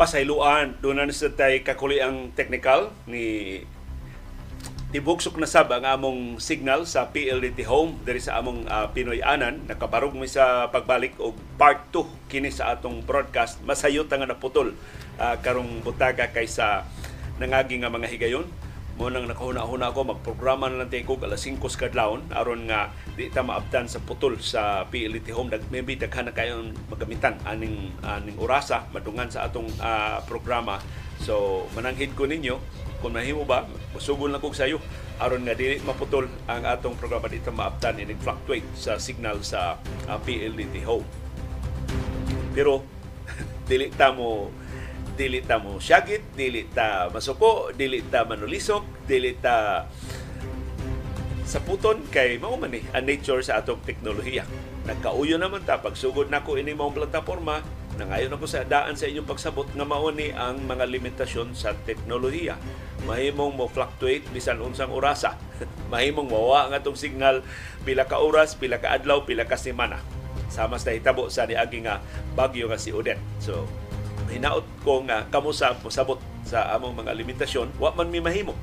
pasayloan. Doon na sa tay kakuli ang technical ni tibugsok na sab ang among signal sa PLDT Home diri sa among uh, Pinoy Anan. Nakabarog mi sa pagbalik og part 2 kini sa atong broadcast. Masayot nga naputol uh, karong butaga kaysa nangagi nga mga higayon mo nang nakahuna-huna ako magprograma na lang tayo alas 5 sa kadlawon. Aron nga di ta maabtan sa putol sa PLDT Home. Dag maybe daghan na kayo magamitan aning aning orasa madungan sa atong uh, programa. So mananghid ko ninyo kung mahimo ba, masugol na kog sayo. Aron nga dili maputol ang atong programa dito maabtan ni fluctuate sa signal sa uh, ah, PLDT Home. Pero dili ta mo dili ta mo syagit, dili ta masuko, dili ta manulisok, dili ta sa kay mao man ni ang nature sa atong teknolohiya. Nagkauyo naman ta pagsugod nako ini mao plataporma Nangayon ako sa daan sa inyong pagsabot nga mao ni ang mga limitasyon sa teknolohiya. Mahimong mo fluctuate bisan unsang orasa. Mahimong mawa nga tong signal pila ka oras, pila ka adlaw, pila ka semana. Sama sa hitabo sa niagi nga bagyo nga si Odette. So, hinaot ko nga kamo sa pasabot sa among mga limitasyon, wa man mi mahimo.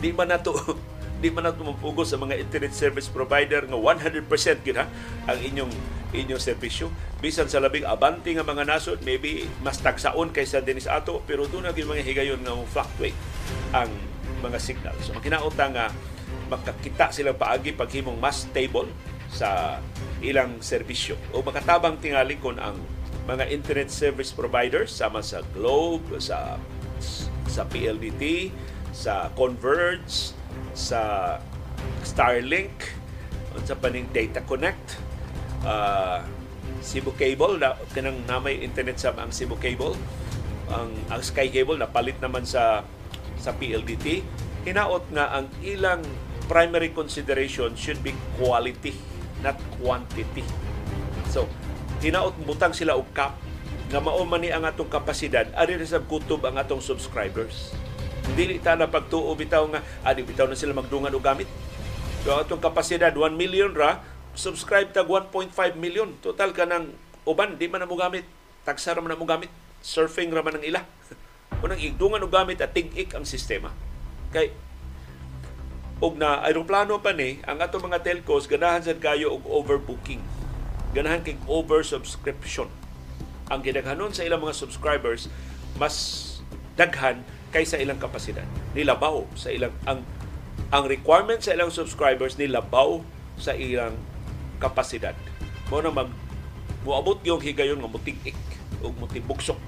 Di man nato di man nato mapugos sa mga internet service provider nga 100% gid ha ang inyong inyong serbisyo. Bisan sa labing abanti nga mga nasod maybe mas tagsaon kaysa dinis ato pero doon gyud mga higayon nga fluctuate ang mga signal. So makinaot nga makakita sila paagi paghimong mas stable sa ilang serbisyo. O makatabang tingali kon ang mga internet service providers sama sa Globe sa sa PLDT sa Converge sa Starlink sa paning Data Connect. Uh, Cebu Cable na kanang namay internet sa ang Cebu Cable ang ang Sky Cable na palit naman sa sa PLDT hinaot nga ang ilang primary consideration should be quality not quantity. So hinaot butang sila og cap nga mao man ni ang atong kapasidad ari sa kutob ang atong subscribers Dili ta na pagtuo bitaw nga adi bitaw na sila magdungan og gamit. So atong kapasidad 1 million ra, subscribe tag 1.5 million. Total ka ng uban di man mo gamit. Tagsa ra man mo gamit. Surfing ra man ang ila. Unang igdungan og gamit at tig-ik ang sistema. Kay og na aeroplano pa ni ang ato mga telcos ganahan sad kayo og overbooking ganahan kay oversubscription ang gidaghanon sa ilang mga subscribers mas daghan kaysa ilang kapasidad. Nilabaw sa ilang ang ang requirement sa ilang subscribers nilabaw sa ilang kapasidad. Mo na mag muabot yung higayon nga mutig-ik o mutibuksok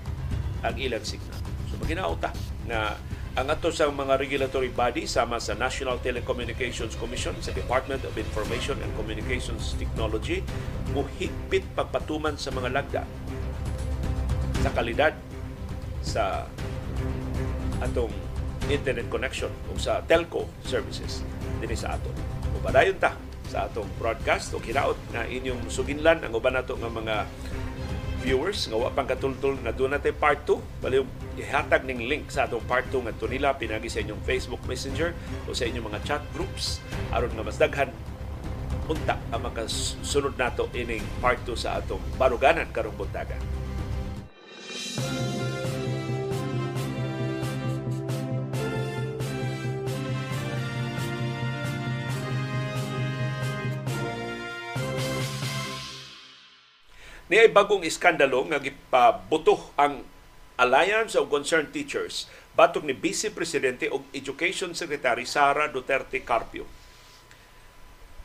ang ilang signal. So maginauta na ang ato sa mga regulatory body sama sa National Telecommunications Commission sa Department of Information and Communications Technology muhigpit pagpatuman sa mga lagda sa kalidad sa atong internet connection o sa telco services din sa ato. O padayon ta sa atong broadcast o hinaot na inyong suginlan ang uban nato nga mga viewers nga wa pang katultul nga doon natin part 2 bali ihatag ning link sa atong part 2 nga nila pinagi sa inyong Facebook Messenger o sa inyong mga chat groups aron nga mas daghan unta ang makasunod nato ining part 2 sa atong baruganan karong buntagan. Ni ay bagong iskandalo nga gipabuto ang Alliance of Concerned Teachers batok ni Vice Presidente og Education Secretary Sara Duterte Carpio.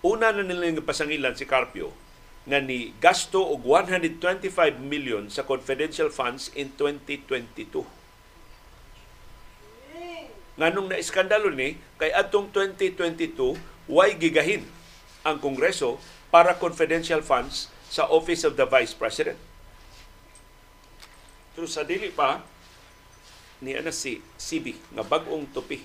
Una na nila pasangilan si Carpio nga ni gasto og 125 million sa confidential funds in 2022. Nganong na iskandalo ni kay atong 2022 way gigahin ang Kongreso para confidential funds sa Office of the Vice President. Pero sa dili pa, ni ana si CB nga bagong tupi.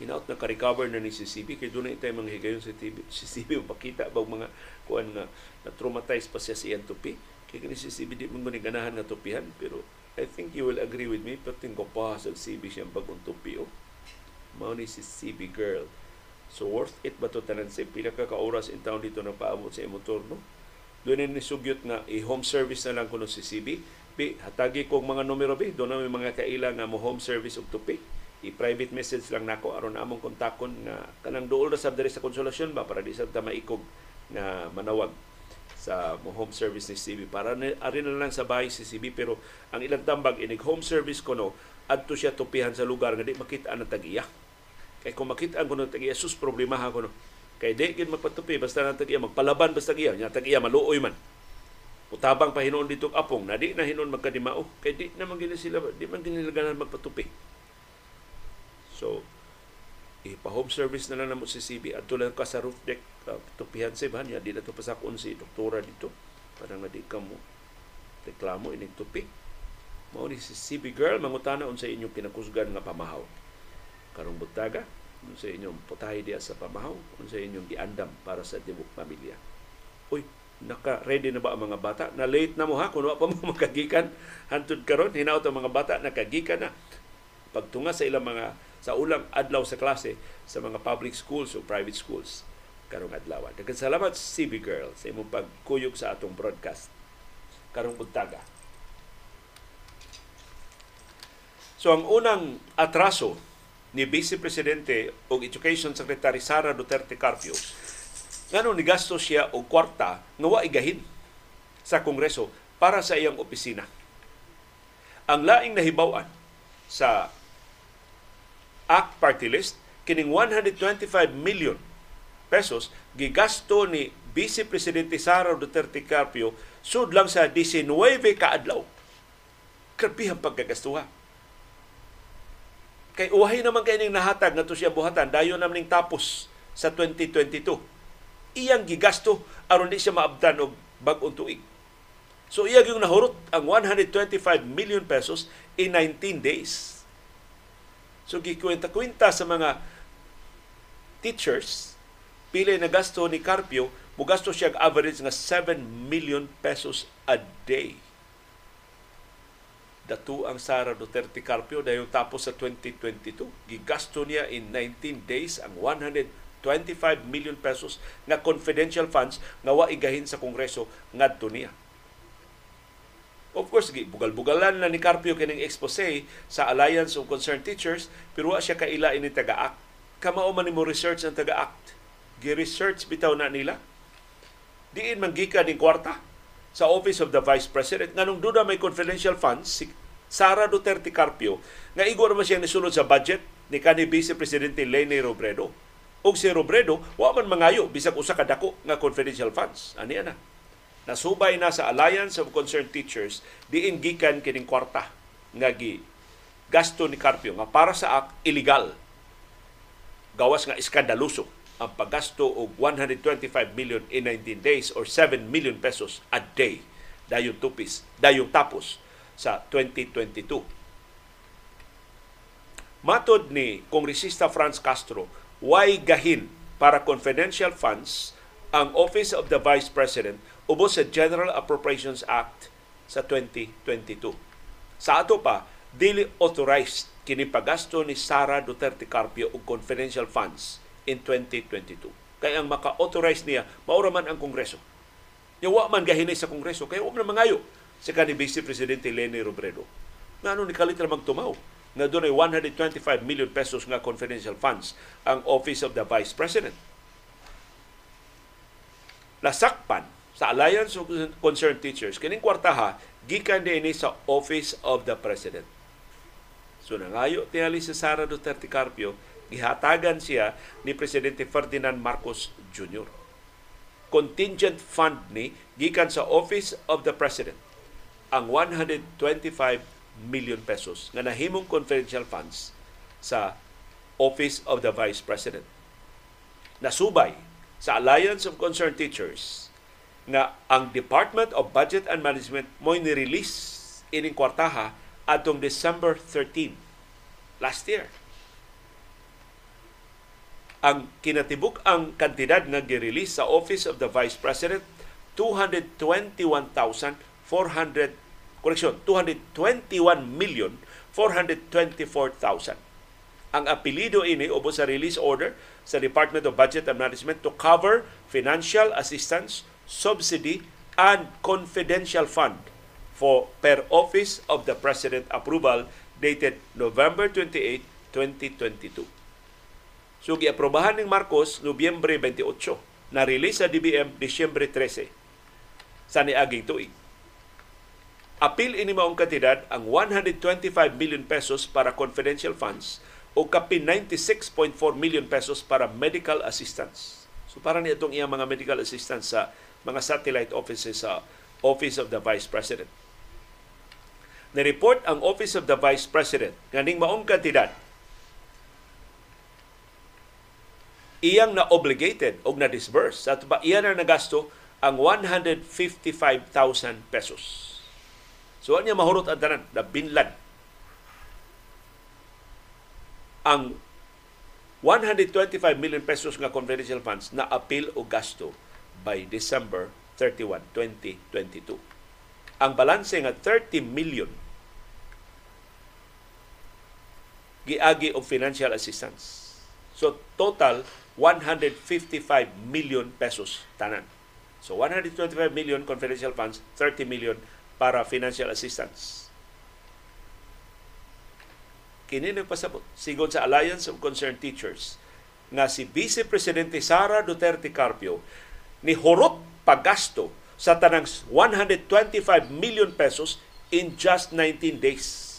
Hinaut na ka-recover na ni si CB kay doon na mga higayon si CB. Si CB makita ba mga kuan nga na-traumatize pa siya sa tupi. Kay kani si CB di mo ganahan nga tupihan pero I think you will agree with me pating ko pa sa CB siyang bagong tupi oh. Mao ni si CB girl. So worth it ba to tanan sa pila ka oras in town dito na paabot sa motor no? Doon ni sugyot nga i-home service na lang kuno si CB Bi, hatagi kong mga numero bi, doon na mga kaila nga mo home service og tupi. I-private message lang nako aron among kontakon nga kanang duol ra sab diri sa konsolasyon ba para di sa ta maikog nga manawag sa mo home service ni CB para ni, ari na lang sa bahay si CB pero ang ilang tambag inig home service kono adto siya tupihan sa lugar nga di makita ang tagiya. Kay kung makita ang kuno tagiya sus problema ha kuno. Kay di gid magpatupi basta nang tagiya magpalaban basta tagiya nya tagiya maluoy man. Utabang pa hinuon dito apong na di na hinuon magkadimao. Kay di naman gini sila di man gini ganan magpatupi. So ipa-home service na lang namo si CB at lang ka sa roof deck uh, tupihan Van. Ya di na to pasakon si doktora dito. Para nga di ka mo reklamo ining tupi mao ni si CB girl mangutana unsa inyong pinakusgan nga pamahaw. Karong butaga unsa inyong putahe diya sa pamahaw unsa inyong giandam para sa tibok pamilya uy naka-ready na ba ang mga bata? Na late na mo ha, kung pa mo makagikan hantud karon hinaut ang mga bata nakagikan na pagtunga sa ilang mga sa ulang adlaw sa klase sa mga public schools o private schools karong adlaw. Daghang salamat CB Girl sa imong pagkuyog sa atong broadcast karong buntaga. So ang unang atraso ni Vice Presidente o Education Secretary Sara Duterte Carpio ngano ni gasto siya og kwarta nga wa igahin sa Kongreso para sa iyang opisina. Ang laing nahibaw-an sa ACT Party List kining 125 million pesos gigasto ni Vice Presidente Sara Duterte Carpio sud lang sa 19 ka adlaw. Grabe ang pagkagastuha. Kay uhay naman kay ning nahatag ngadto siya buhatan dayon naman ning tapos sa 2022 iyang gigasto aron di siya maabtan og bag-ong tuig. So iya yung nahurot ang 125 million pesos in 19 days. So gikwenta-kwenta sa mga teachers pili na gasto ni Carpio, mugasto siya average nga 7 million pesos a day. Datu ang Sara Duterte Carpio dahil tapos sa 2022. Gigasto niya in 19 days ang 100 25 million pesos nga confidential funds nga wa igahin sa Kongreso ngadto niya. Of course, bugal-bugalan na ni Carpio kining expose sa Alliance of Concerned Teachers, pero wa siya kaila ini taga-act. Kamao man mo research ang taga-act. Gi-research bitaw na nila. Diin man gika ning kwarta sa Office of the Vice President nganong duda may confidential funds si Sara Duterte Carpio nga igor man siya nisulod sa budget ni kanhi Vice Presidente Leni Robredo. Og si Robredo wa man mangayo bisag usa ka dako nga confidential funds. Ani ana. Nasubay na sa Alliance of Concerned Teachers diin gikan kining kwarta nga gi gasto ni Carpio nga para sa ak illegal. Gawas nga iskandaluso ang paggasto og 125 million in 19 days or 7 million pesos a day dayon tupis dayon tapos sa 2022 Matod ni Kongresista Franz Castro, why gahin para confidential funds ang Office of the Vice President ubos sa General Appropriations Act sa 2022. Sa ato pa, dili authorized kini pagasto ni Sara Duterte Carpio og confidential funds in 2022. Kaya ang maka-authorize niya, maura man ang Kongreso. Yawa man gahinay sa Kongreso, kaya huwag na mangayo si kanhi Vice Presidente Leni Robredo. Nga ano ni kalit na magtumaw nga doon ay 125 million pesos nga confidential funds ang Office of the Vice President. Nasakpan sa Alliance of Concerned Teachers, kining kwartaha, gikan din sa Office of the President. So nangayo tiyali si Sara Duterte Carpio, gihatagan siya ni Presidente Ferdinand Marcos Jr. Contingent fund ni gikan sa Office of the President ang 125 million pesos nga nahimong confidential funds sa Office of the Vice President. Nasubay sa Alliance of Concerned Teachers nga ang Department of Budget and Management mo ni-release ining kwartaha atong December 13 last year. Ang kinatibuk ang kantidad nga gi-release sa Office of the Vice President 221,400 correction, 221 million 424,000. Ang apelido ini ubo sa release order sa Department of Budget and Management to cover financial assistance, subsidy, and confidential fund for per Office of the President approval dated November 28, 2022. So giaprobahan ng Marcos Nobyembre 28, na-release sa DBM Disyembre 13 sa niaging tuig. Apil ini maong kantidad ang 125 million pesos para confidential funds o kapin 96.4 million pesos para medical assistance. So para ni itong iyang mga medical assistance sa mga satellite offices sa Office of the Vice President. Ni-report ang Office of the Vice President nga ning maong kantidad iyang na obligated o na disburse at ba iyan na nagasto ang 155,000 pesos. So niya mahurot ang tanan na binlad ang 125 million pesos nga confidential funds na appeal o gasto by December 31, 2022. Ang balanse nga 30 million giagi og financial assistance. So total 155 million pesos tanan. So 125 million confidential funds, 30 million para financial assistance. Kini pasabot sigon sa Alliance of Concerned Teachers nga si Vice Presidente Sara Duterte Carpio ni horot paggasto sa tanang 125 million pesos in just 19 days.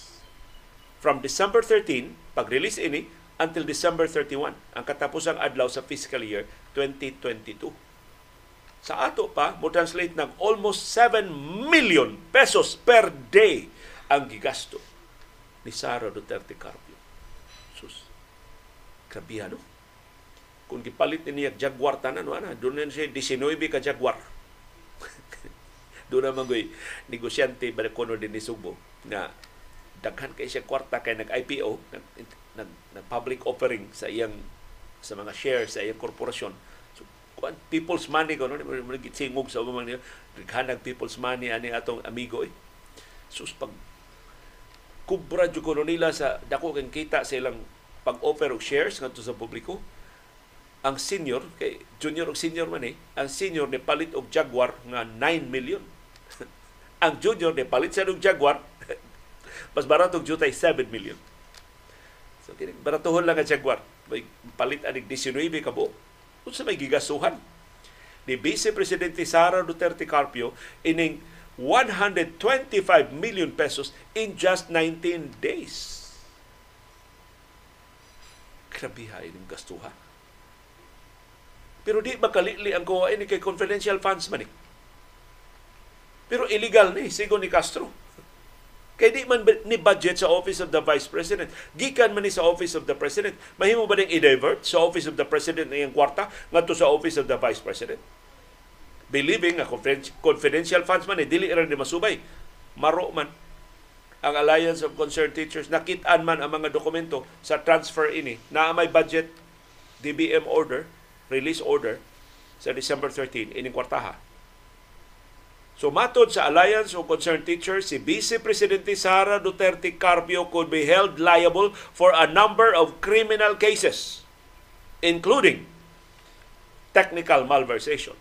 From December 13, pag-release ini, until December 31, ang katapusang adlaw sa fiscal year 2022. Sa ato pa, mo translate ng almost 7 million pesos per day ang gigasto ni Sara Duterte Carpio. Sus, grabe no? Kung gipalit ni niya Jaguar tanan, wala, doon na siya 19 ka Jaguar. doon naman ko'y negosyante balikono din ni Subo na daghan kay siya kwarta kay nag-IPO, nag nag, public offering sa iyang sa mga shares sa iyang korporasyon. So, kuan people's money ko no mo gitsingog sa umang niya naghanag people's money ani atong amigo eh. Sus pag kubra jud ko nila sa dako kang kita sa ilang pag-offer og shares ngadto sa publiko. Ang senior kay junior og senior man eh, ang senior ni palit og Jaguar nga 9 million. ang junior ni palit sa og Jaguar mas barato og jutay 7 million. So kini baratuhon lang ang Jaguar. May palit anig 19 ka buok. Unsa may gigasuhan ni Vice Presidente Sara Duterte Carpio ining 125 million pesos in just 19 days. Grabe ha ining gastuhan. Pero di makalili ang kuha ini kay confidential funds man eh. Pero illegal ni, sigo ni Castro Kay di man ni budget sa Office of the Vice President. Gikan man ni sa Office of the President. Mahimo ba ding i-divert sa Office of the President na iyang kwarta ngadto sa Office of the Vice President? Believing nga confidential funds man eh, dili ra ni masubay. Maro man ang Alliance of Concerned Teachers nakit-an man ang mga dokumento sa transfer ini na may budget DBM order, release order sa December 13 ining kwartaha So matod sa Alliance of Concerned Teachers, si Vice Presidente Sara Duterte Carpio could be held liable for a number of criminal cases, including technical malversation.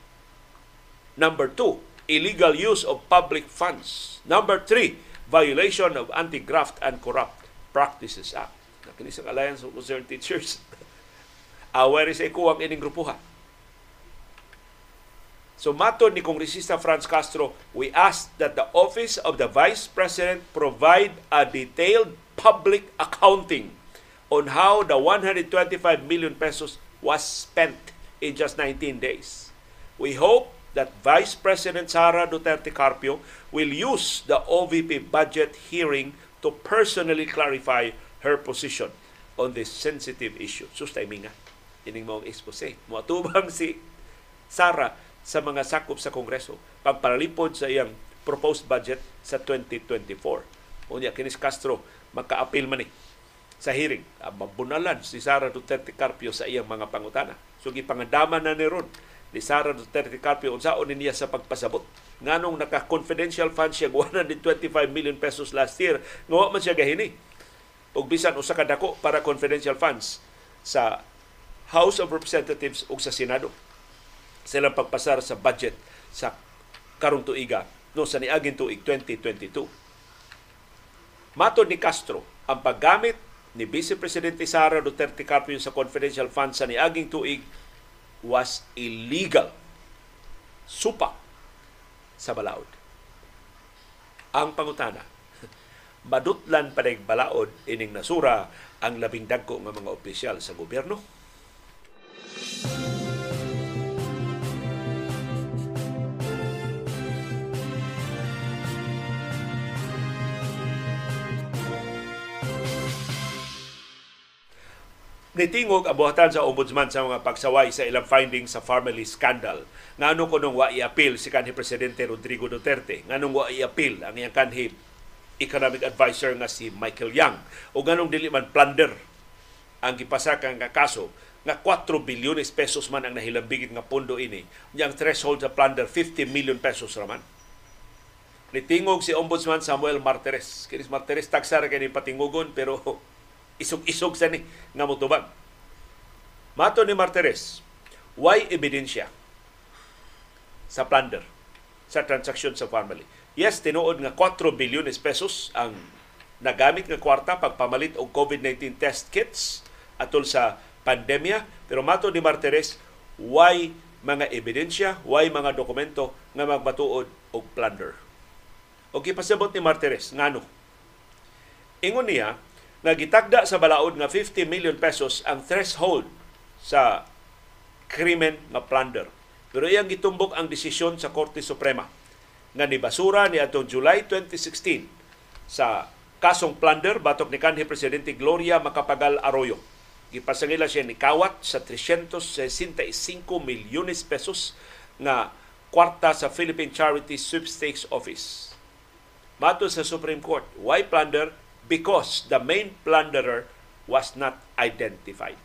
Number two, illegal use of public funds. Number three, violation of Anti-Graft and Corrupt Practices Act. Nakini sa Alliance of Concerned Teachers. Aware sa ikuwang ining grupuhan So matod ni Kongresista Franz Castro, we ask that the Office of the Vice President provide a detailed public accounting on how the 125 million pesos was spent in just 19 days. We hope that Vice President Sara Duterte Carpio will use the OVP budget hearing to personally clarify her position on this sensitive issue. Sus, timing nga. Ining mong expose. Muatubang si Sara sa mga sakop sa Kongreso pagpalipod sa iyang proposed budget sa 2024. Unya kinis Castro makaapil man ni sa hearing. Ah, mabunalan si Sara Duterte Carpio sa iyang mga pangutana. So gipangandaman na ni ron ni Sara Duterte Carpio unsaon niya sa pagpasabot. Nganong naka-confidential fund siya 125 million pesos last year, nga man siya gahini. Og bisan usa ka dako para confidential funds sa House of Representatives ug sa Senado silang pagpasar sa budget sa karong tuiga no sa niaging tuig 2022. Matod ni Castro, ang paggamit ni Vice Presidente Sara Duterte Carpio sa confidential funds sa niaging tuig was illegal. Supa sa balaod. Ang pangutana, madutlan pa balaod ining nasura ang labing dagko nga mga opisyal sa gobyerno? Nitingog abuhatan sa ombudsman sa mga pagsaway sa ilang findings sa family scandal. Ngano ko nung wa i-appeal si kanhi Presidente Rodrigo Duterte. Nganong wa i-appeal ang iyang kanhi economic advisor nga si Michael Yang. O nganong dili man plunder ang gipasakang nga kaso nga 4 bilyones pesos man ang nahilambigit nga pondo ini. Yang threshold sa plunder 50 million pesos raman. Nitingog si Ombudsman Samuel Martires. Kinis Martires tagsar kay ni patingugon pero isog-isog sa ni nga mutubag. Mato ni Martires, why ebidensya sa plunder sa transaksyon sa family. Yes, tinuod nga 4 bilyones pesos ang nagamit nga kwarta pagpamalit og COVID-19 test kits atol sa pandemya. Pero mato ni Martires, why mga ebidensya, why mga dokumento nga magbatuod og plunder. O gipasabot ni Martires, ngano? Ingon niya, nagitagda sa balaod nga 50 million pesos ang threshold sa krimen nga plunder. Pero iyang gitumbok ang desisyon sa Korte Suprema nga nibasura ni atong July 2016 sa kasong plunder batok ni kanhi presidente Gloria Macapagal Arroyo. Gipasangila siya ni kawat sa 365 milyones pesos nga kwarta sa Philippine Charity Sweepstakes Office. Mato sa Supreme Court, why plunder? Because the main plunderer was not identified.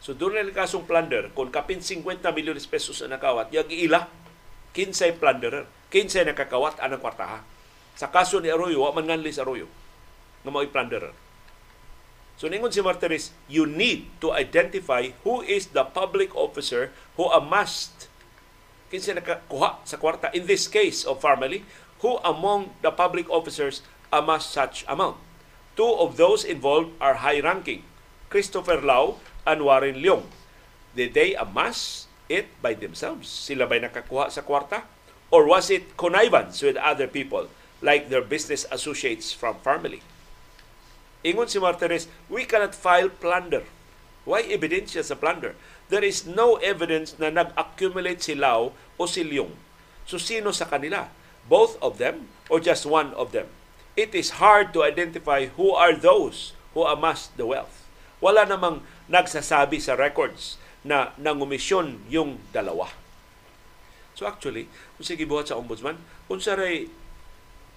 So doon na kasong plunder, kung kapin 50 milyones pesos ang nakawat, yung ila, kinsay plunderer, kinsay nakakawat anang kwartaha. Sa kaso ni Arroyo, wa man nganli sa Arroyo, nga mga plunderer. So ningon si Martires, you need to identify who is the public officer who amassed kinsay nakakuha sa kwarta. In this case of family, who among the public officers amass such amount. Two of those involved are high-ranking, Christopher Lau and Warren Leong. Did they amass it by themselves? Sila ba'y nakakuha sa kwarta? Or was it connivance with other people, like their business associates from family? Ingon si Martinez, we cannot file plunder. Why ebidensya sa plunder? There is no evidence na nag-accumulate si Lau o si Leong. So sino sa kanila? Both of them or just one of them? It is hard to identify who are those who amassed the wealth. Wala namang nagsasabi sa records na nangumisyon yung dalawa. So actually, kung sige buhat sa ombudsman, kung saray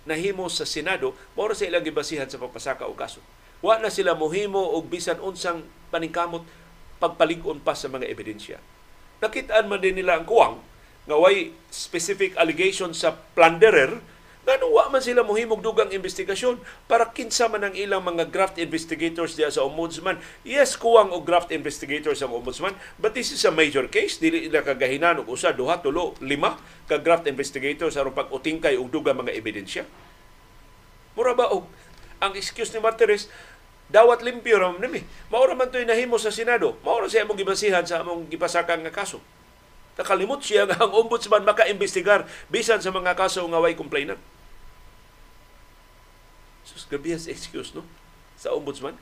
nahimo sa Senado, mao sa ilang gibasihan sa pagpasaka og kaso. Wa na sila mohimo og bisan unsang paningkamot pagpalig-on pa sa mga ebidensya. Nakitaan man din nila ang kuwang nga way specific allegation sa plunderer Ngano wa man sila mohimog dugang investigasyon para kinsa man ang ilang mga graft investigators diya sa ombudsman. Yes, kuwang og graft investigators ang ombudsman, but this is a major case. Dili ila kagahinan og usa, duha, tulo, lima ka graft investigators aron pag-utingkay og dugang mga ebidensya. Mura ba og ang excuse ni Martires dawat limpyo ra nimi. Maura man to'y nahimo sa Senado. Maura siya mong gibasihan sa among gipasakang nga kaso. Nakalimot siya nga ang ombudsman maka-imbestigar bisan sa mga kaso nga way complainant. Sus, gabi excuse, no? Sa ombudsman.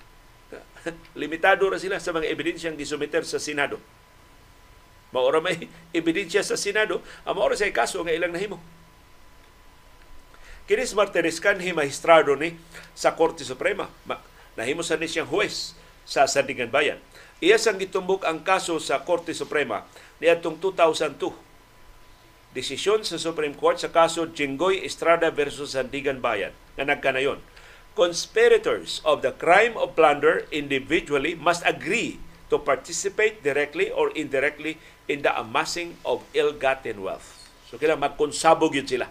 Limitado ra sila sa mga ebidensyang gisumiter sa Senado. Maura may ebidensya sa Senado, ang maura sa kaso nga ilang nahimo. Kinis Martires kanhi mahistrado ni sa Korte Suprema. Nahimo sa ni siyang huwes sa Sandigan Bayan. Iya sang gitumbok ang kaso sa Korte Suprema niadtong 2002. Desisyon sa Supreme Court sa kaso Jinggoy Estrada versus Sandigan Bayan na nagkanayon. Conspirators of the crime of plunder individually must agree to participate directly or indirectly in the amassing of ill-gotten wealth. So kailangan magkonsabog yun sila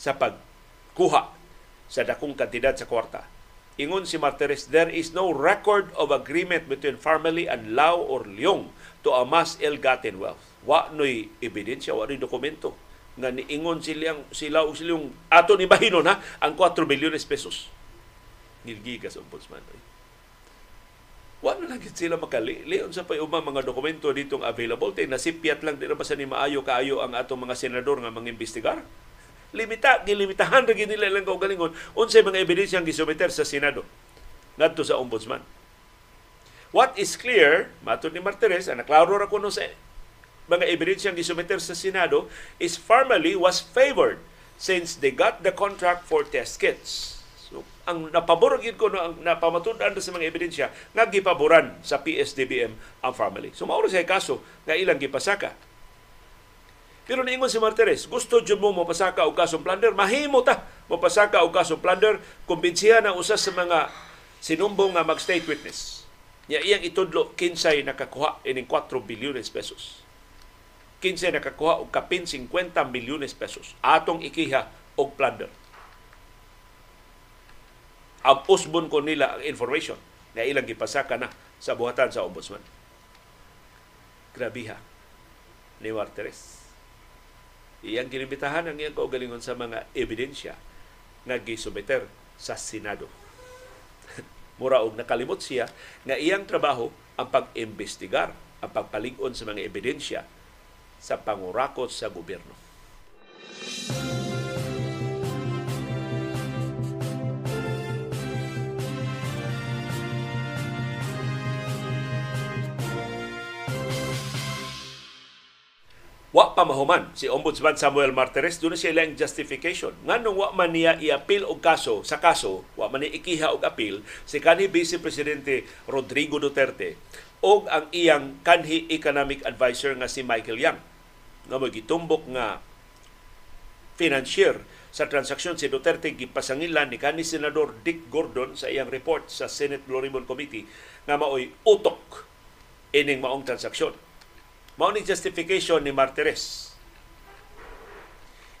sa pagkuha sa dakong kantidad sa kwarta. Ingon si Martires, there is no record of agreement between family and Lao or Leong to amass ill-gotten wealth. Wa no'y ebidensya, wa no'y dokumento nga niingon silang sila og silang ato ni bahinon ha ang 4 bilyones pesos ngilgigas ombudsman Wa na lang sila makali. Leon sa payuma mga dokumento ditong available. Tay nasipyat lang din ba sa ni maayo kaayo ang atong mga senador nga mga investigar. Limita, gilimitahan ra nila lang kaugalingon unsay mga ebidensya ang gisumiter sa Senado ngadto sa ombudsman. What is clear, matod ni Martires, ang naklaro ra kuno sa mga ebidensya ang gisumiter sa Senado is formally was favored since they got the contract for test kits So, ang napabor gid ko no, ang napamatud-an sa mga ebidensya nga gipaboran sa PSDBM ang family. So mao sa kaso nga ilang gipasaka. Pero niingon si Martires, gusto jud mo mapasaka og kasong plunder, mahimo ta mapasaka og kasong plunder, kumbinsihan ang usas sa mga sinumbong nga mag-state witness. Ya iyang itudlo kinsay nakakuha ining 4 bilyones pesos. Kinsay nakakuha og kapin 50 milyones pesos. Atong ikiha og plunder usbon ko nila ang information na ilang gipasaka na sa buhatan sa ombudsman. Grabiha ni Martires. Iyang kinibitahan ang iyang kaugalingon sa mga ebidensya nga gisubiter sa Senado. Mura og nakalimot siya nga iyang trabaho ang pag-imbestigar, ang pagpalig-on sa mga ebidensya sa pangurakot sa gobyerno. Wa pa mahuman si Ombudsman Samuel Martires doon siya lang justification nganong wa man niya i-appeal og kaso sa kaso wa man niya ikiha og appeal si kanhi Vice Presidente Rodrigo Duterte og ang iyang kanhi economic advisor nga si Michael Yang nga mo gitumbok nga financier sa transaksyon si Duterte gipasangilan ni kanhi senador Dick Gordon sa iyang report sa Senate Blue Ribbon Committee nga maoy utok ining maong transaksyon Mao ni justification ni Martires.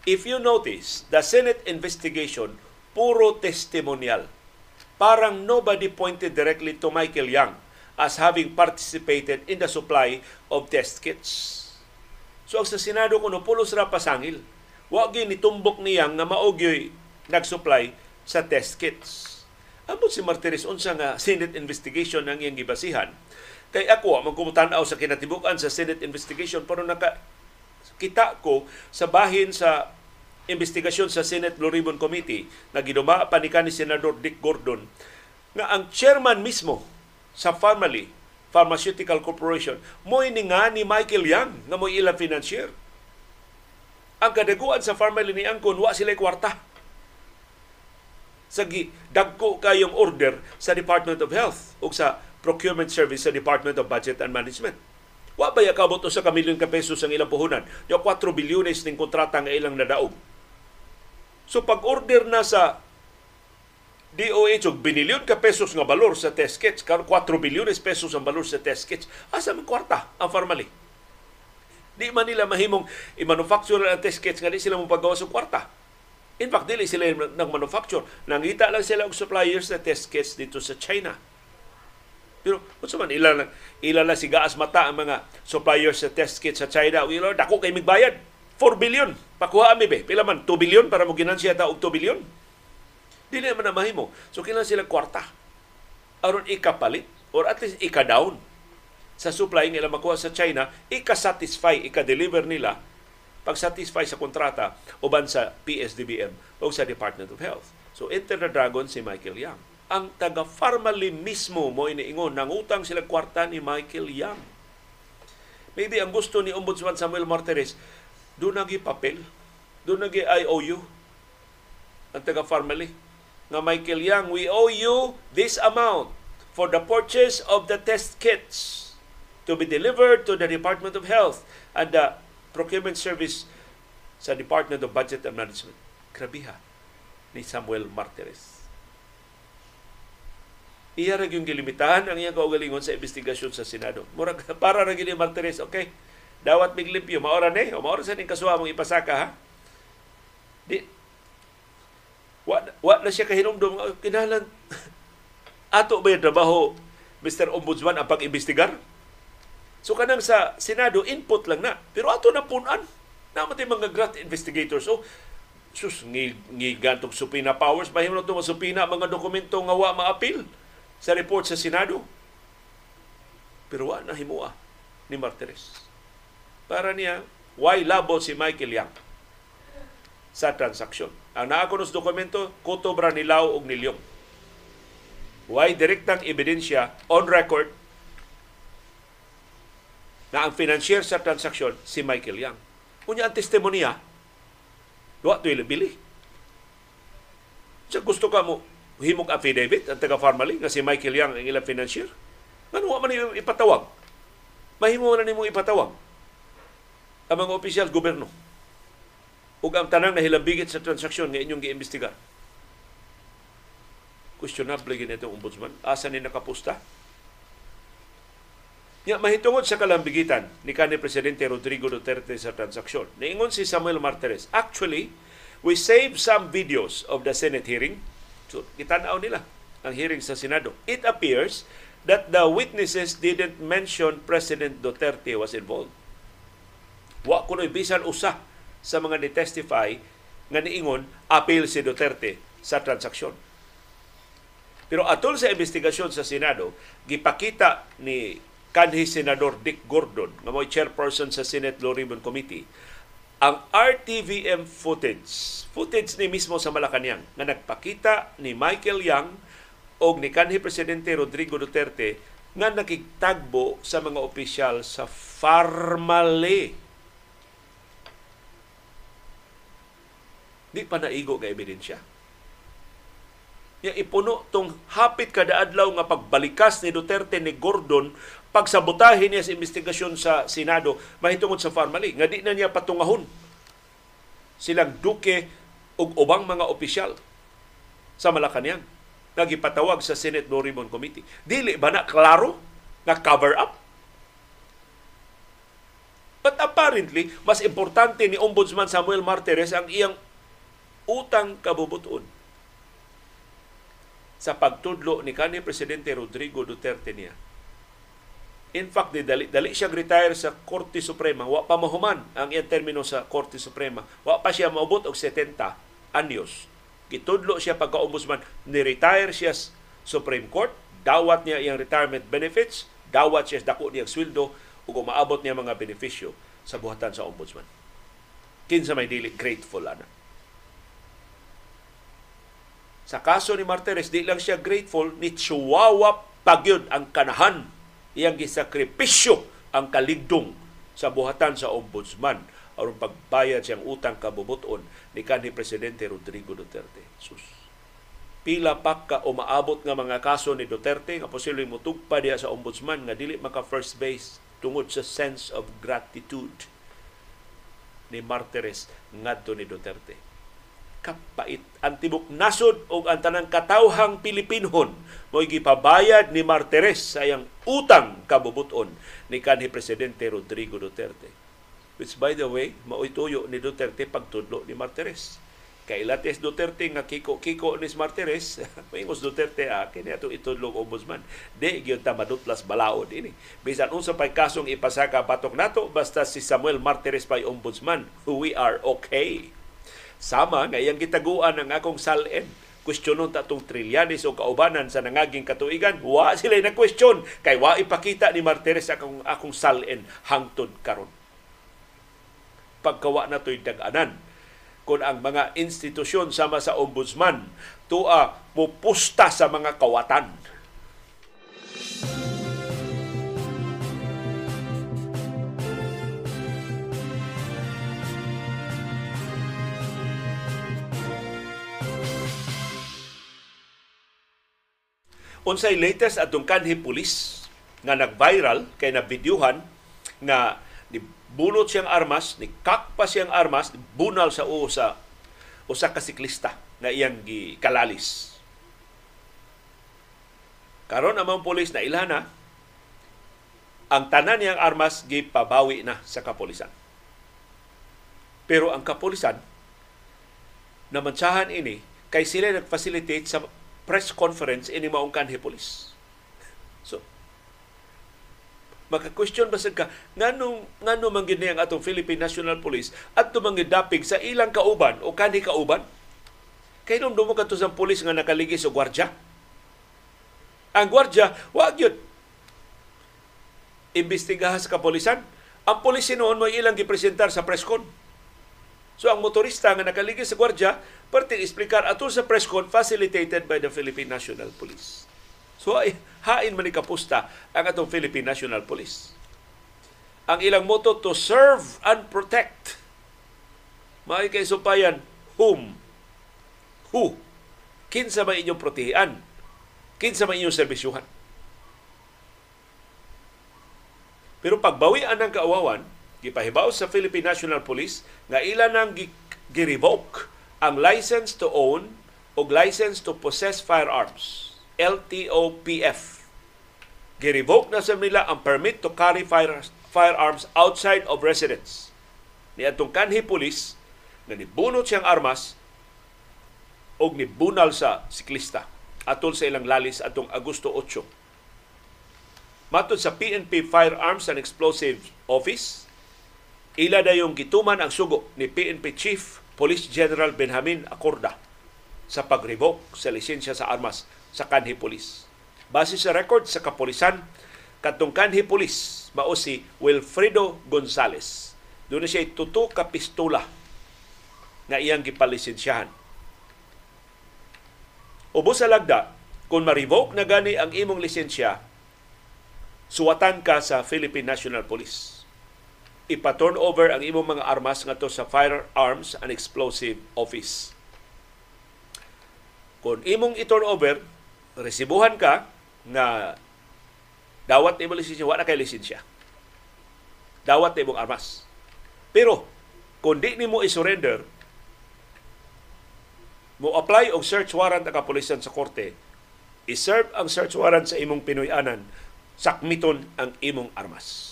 If you notice, the Senate investigation puro testimonial. Parang nobody pointed directly to Michael Young as having participated in the supply of test kits. So ang sa Senado kuno pulos ra pasangil. Wa gyud nitumbok niya nga maogyoy nag-supply sa test kits. Amo si Martires unsa nga Senate investigation ang iyang gibasihan Kay ako, magkumutanaw sa kinatibukan sa Senate investigation, pero naka, kita ko sa bahin sa investigasyon sa Senate Blue Ribbon Committee na ginuma pa ni ni Senador Dick Gordon nga ang chairman mismo sa Family Pharmaceutical Corporation mo ini nga ni Michael Yang nga mo ilang financier. Ang kadaguan sa family ni Angkon wa sila kwarta. Sa dagko kayong order sa Department of Health ug sa procurement service sa Department of Budget and Management. Wa ba yakabot sa kamilyon ka pesos ang ilang puhunan? Yung 4 bilyones ning kontrata nga ilang nadaog. So pag-order na sa DOH og binilyon ka pesos nga balor sa test kits, karon 4 bilyones pesos ang balor sa test kits, asa man kwarta ang formally? Di man nila mahimong i-manufacture ang test kits nga di sila mong paggawa sa kwarta. In fact, dili sila nang manufacture. Nangita lang sila og suppliers na test kits dito sa China pero kung man ila lang ila lang sigaas mata ang mga suppliers sa test kit sa China. Ila dako kay migbayad 4 billion. Pakuha ami be. Pila man 2 billion para mo ginansya ta og 2 billion. Dili man na mahimo. So kinahanglan sila kwarta. aron ikapalit or at least ika-down sa supply nga makuha sa China, ika-satisfy, ika-deliver nila pag-satisfy sa kontrata uban sa PSDBM o sa Department of Health. So enter the dragon si Michael Yang ang taga Farmally mismo mo iniingon utang sila kwarta ni Michael Yang. Maybe ang gusto ni Ombudsman Samuel Martires, doon nagi papel, doon nagi IOU ang taga Farmally. Nga Michael Yang, we owe you this amount for the purchase of the test kits to be delivered to the Department of Health and the procurement service sa Department of Budget and Management. Grabiha ni Samuel Martires iya ra yung gilimitahan ang iyang kaugalingon sa investigasyon sa Senado. Murag para ra gini Martires, okay. Dawat mig maora ni, o maora sa ning kasuha mong ipasaka ha. Di wa, wa na siya kahinumdum kinahalan ato ba yung trabaho Mr. Ombudsman ang pag-imbestigar? So kanang sa Senado input lang na, pero ato na punan Namatay mga grat investigators. Oh, sus, ngigantong supina powers. Mahimo na itong supina mga dokumento nga wa maapil sa report sa Senado. Pero wa na himua ni Martires. Para niya, why labo si Michael Yang sa transaksyon. Ang naakunos dokumento, Kuto Branilaw og Nilyong. Why direktang ebidensya on record na ang financier sa transaksyon si Michael Yang. Unya ang testimonya, wa to bili. Sa gusto ka mo himog affidavit ang taga Farmally nga si Michael Yang ang ilang financier? Wa man ipatawag? Mahimo na nimo ipatawag ang mga opisyal gobyerno ug ang tanang nahilambigit sa transaksyon nga inyong giimbestigar. Questionable gid itong ombudsman. Asa ni nakapusta? Ya, mahitungod sa kalambigitan ni kanhi Presidente Rodrigo Duterte sa transaksyon. Niingon si Samuel Martires, actually, we saved some videos of the Senate hearing. So, kitanaw nila ang hearing sa Senado. It appears that the witnesses didn't mention President Duterte was involved. Wa kuno bisan usa sa mga ni-testify nga niingon appeal si Duterte sa transaksyon. Pero atol sa investigasyon sa Senado, gipakita ni kanhi Senador Dick Gordon, nga mo'y chairperson sa Senate Law Ribbon Committee, ang RTVM footage, footage ni mismo sa Malacanang, nga nagpakita ni Michael Yang o ni kanhi Presidente Rodrigo Duterte nga nakigtagbo sa mga opisyal sa Farmale Di pa naigo nga ebidensya. Ya ipuno tong hapit kada adlaw nga pagbalikas ni Duterte ni Gordon pagsabotahe niya sa investigasyon sa Senado mahitungod sa Farmally nga di na niya patungahon silang duke ug ubang mga opisyal sa Malacañang nagipatawag sa Senate Law Ribbon Committee. Dili ba na klaro nga cover up? But apparently, mas importante ni Ombudsman Samuel Martires ang iyang utang kabubuton sa pagtudlo ni kanhi presidente Rodrigo Duterte niya. In fact, dali, dali siya retire sa Korte Suprema. Wa pa mahuman ang iyang termino sa Korte Suprema. Wa pa siya maubot og 70 anyos. Gitudlo siya pagka-ombudsman. Ni-retire siya sa Supreme Court. Dawat niya iyang retirement benefits. Dawat siya dako niyang sweldo ug maabot niya mga benepisyo sa buhatan sa ombudsman. Kinsa may dili grateful ana. Sa kaso ni Martires, di lang siya grateful, ni Chihuahua pagyod ang kanahan. Iyang gisakripisyo ang kaligdong sa buhatan sa ombudsman aron pagbayad siyang utang kabubuton ni kanhi Presidente Rodrigo Duterte. Sus. Pila pa ka umaabot nga mga kaso ni Duterte nga posibleng mutugpa diya sa ombudsman nga dili maka first base tungod sa sense of gratitude ni Martires ngadto ni Duterte kapait ang tibok nasod o ang tanang katawhang Pilipinhon mo gipabayad ni Martires sa iyang utang kabubuton ni kanhi presidente Rodrigo Duterte. Which by the way mao'y tuyo ni Duterte pagtudlo ni Martires kay Lates Duterte nga kiko-kiko ni Martires maingos Duterte ah kini ato itudlo ombudsman. Di gyud ta balaod ini. Bisan unsa pay kasong ipasaka batok nato basta si Samuel Martires pay ombudsman we are okay Sama nga iyang gitaguan ang akong salen. Kwestiyonon ta itong trilyanis o kaubanan sa nangaging katuigan. Wa sila na question kay wa ipakita ni Martires akong, akong salen hangtod karon. Pagkawa na to'y daganan kung ang mga institusyon sama sa ombudsman tua pupusta sa mga kawatan Unsay latest atong kanhi pulis nga nag-viral kay na videohan ni bunot siyang armas, ni kakpa siyang armas, bunal sa usa usa ka siklista na iyang gikalalis. Karon amang pulis na ilhana ang tanan niyang armas gipabawi na sa kapulisan. Pero ang kapulisan namansahan ini kay sila nag-facilitate sa press conference ini maong kanhi police. So, maka-question basig ka nganong ngano man gini ang atong Philippine National Police? At tumangidapig sa ilang kauban o kanhi kauban? Nung dumo kadto sa pulis nga nakaligi sa gwardya. Ang gwardya wa gyud imbestigahan sa kapolisan. Ang pulis noon mo ilang gipresentar sa presscon So ang motorista nga nakaligi sa gwardya, parte explicar ato sa presscon facilitated by the Philippine National Police. So ay, hain man ni kapusta ang atong Philippine National Police. Ang ilang moto to serve and protect. May kay supayan whom who kinsa ba inyong protehian kinsa ba inyong serbisyuhan pero pagbawian ng kaawawan gipahibaw sa Philippine National Police nga ila nang gi-revoke ang license to own o license to possess firearms LTOPF gi-revoke na sa nila ang permit to carry fire, firearms outside of residence ni atong kanhi police na nibunot siyang armas o nibunal sa siklista atol sa ilang lalis atong Agosto 8. Matod sa PNP Firearms and Explosives Office, Ila na yung gituman ang sugo ni PNP Chief Police General Benjamin Acorda sa pag-revoke sa lisensya sa armas sa kanhi pulis. Base sa record sa kapulisan, katong kanhi pulis mao si Wilfredo Gonzales. Doon siya tuto ka pistola na iyang gipalisensyahan. Ubos sa lagda, kung ma-revoke na gani ang imong lisensya, suwatan ka sa Philippine National Police ipa-turn over ang imong mga armas ngadto sa Firearms and Explosive Office. Kung imong i-turn over, resibuhan ka nga dawat nimo lisensya, wala kay lisensya. Dawat nimo armas. Pero kung di nimo i-surrender, mo apply og search warrant ang kapulisan sa korte, i-serve ang search warrant sa imong Pinoy-anan, sakmiton ang imong armas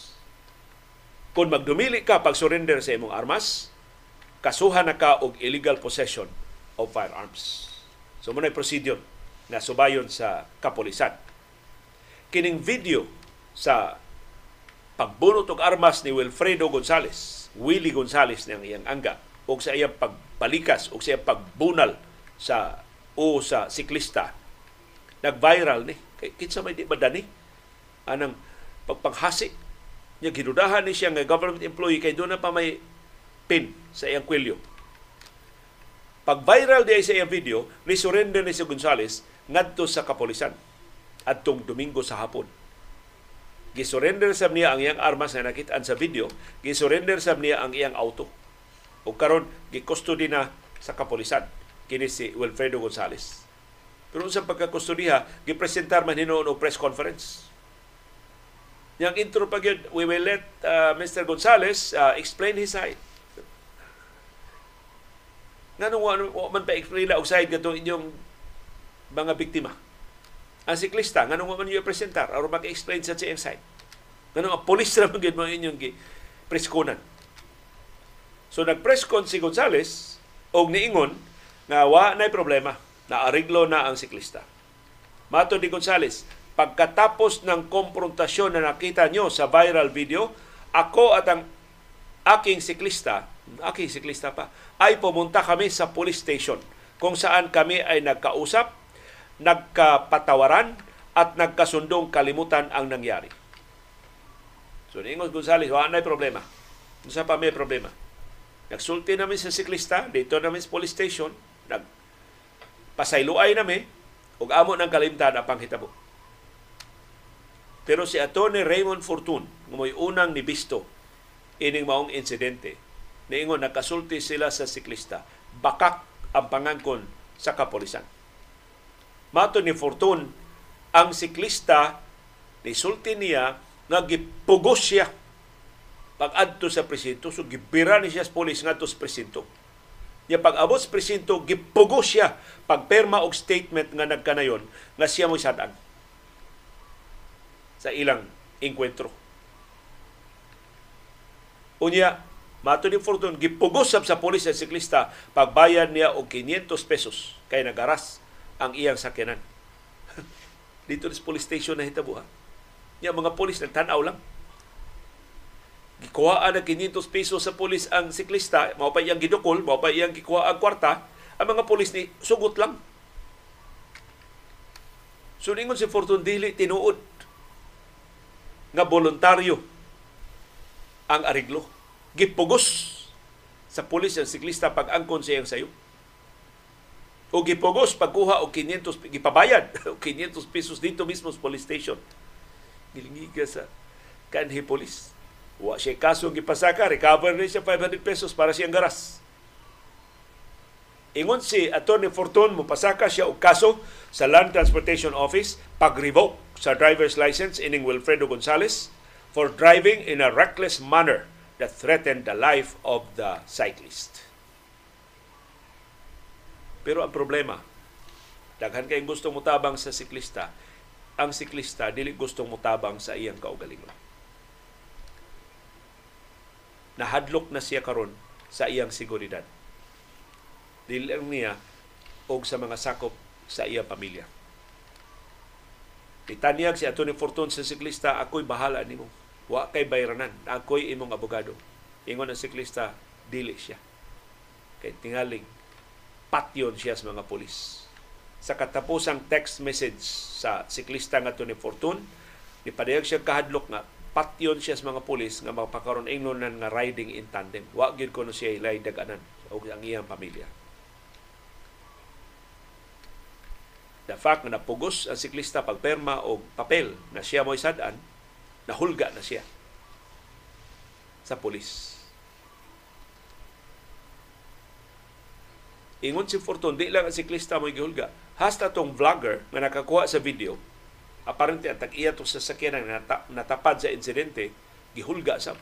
kung magdumili ka pag surrender sa imong armas, kasuhan na ka og illegal possession of firearms. So muna procedure na subayon sa kapulisan. Kining video sa pagbunot og armas ni Wilfredo Gonzales, Willie Gonzales niyang iyang angga, o sa iyang pagbalikas, o sa iyang pagbunal sa o sa siklista, nag-viral ni. Kay kitsa may di madani anang pagpanghasi Nya gidudahan ni siya nga government employee kay doon na pa may pin sa iyang kwelyo. Pag viral di sa iyang video, ni surrender ni si Gonzales ngadto sa kapolisan adtong Domingo sa hapon. Gisurrender sa niya ang iyang armas na nakitaan sa video, gisurrender sa niya ang iyang auto. O karon gikustody na sa kapolisan kini si Wilfredo Gonzales. Pero sa pagkakustudiha, gipresentar man hinuon og press conference Yang intro pa yun, we will let uh, Mr. Gonzales uh, explain his side. Nga nung man pa explain og side gato inyong mga biktima. Ang siklista, nga nung man yung presentar, aron mag-explain sa siyang side. Nga nung polis na magiging mo inyong preskunan. So nag-press con si Gonzales og niingon nga wa na problema na ariglo na ang siklista. Mato ni Gonzales, Pagkatapos ng komprontasyon na nakita nyo sa viral video, ako at ang aking siklista, aking siklista pa, ay pumunta kami sa police station kung saan kami ay nagkausap, nagkapatawaran, at nagkasundong kalimutan ang nangyari. So, Ingos Gonzales, wala na problema. Isa pa may problema. Nagsulti namin sa siklista, dito namin sa police station, nagpasayloay namin, ug amo ng kalimtan ang panghitabo. Pero si Attorney Raymond Fortun, may unang nibisto ining maong insidente, niingon nakasulti sila sa siklista, bakak ang pangangkon sa kapolisan. Mato ni Fortun, ang siklista nisulti niya nga gipugos siya pag sa presinto. So gibira ni siya sa pulis ngadto sa presinto. Niya pag abot sa presinto gipugos siya pagperma og statement nga nagkanayon nga siya mo sadan sa ilang enkwentro. Unya, mato ni Fortun, gipugos sa polis sa siklista, pagbayad niya og 500 pesos kay nagaras ang iyang sakyanan. Dito sa police station na hitabo ha. Niya mga polis nagtanaw lang. gikuhaan na 500 pesos sa pulis ang siklista, mao pa iyang gidukol, mao pa iyang gikuha ang kwarta, ang mga pulis ni sugot lang. So si Fortune dili tinuod nga voluntaryo ang ariglo. Gipugos sa pulis ang siklista pag angkon siyang sayo. O gipugos pagkuha og 500 gipabayad og 500 pesos dito mismo sa police station. Gilingiga sa kanhi police. Wa siya kaso gipasaka, recover rin siya 500 pesos para siyang garas. Ingon si Attorney Fortun, mupasaka siya og kaso sa Land Transportation Office pag-revoke sa driver's license ining Wilfredo Gonzales for driving in a reckless manner that threatened the life of the cyclist. Pero ang problema, daghan kayong gustong mutabang sa siklista, ang siklista dili gustong mutabang sa iyang kaugalingon. Nahadlok na siya karon sa iyang seguridad dili niya og sa mga sakop sa iyang pamilya. Itanyag si Atty. Fortun sa siklista, ako'y bahala nimo. Wa kay bayranan. Ako'y imong abogado. Ingon ang siklista, dili siya. Kay tingaling, patyon siya sa mga pulis. Sa katapusang text message sa siklista nga ni Fortun, ipadayag siya kahadlok nga patyon siya sa mga pulis nga mapakaroon ingnonan nga riding in tandem. Wa gyud ko no siya ilay daganan o ang iyang pamilya. The fact na napugos ang siklista pagperma o papel na siya mo'y sadan, nahulga na siya sa pulis. Ingon si Fortun, di lang ang siklista mo'y gihulga. Hasta tong vlogger nga nakakuha sa video, aparente at tag-iya to sa sakyanan na natapad sa insidente, gihulga sa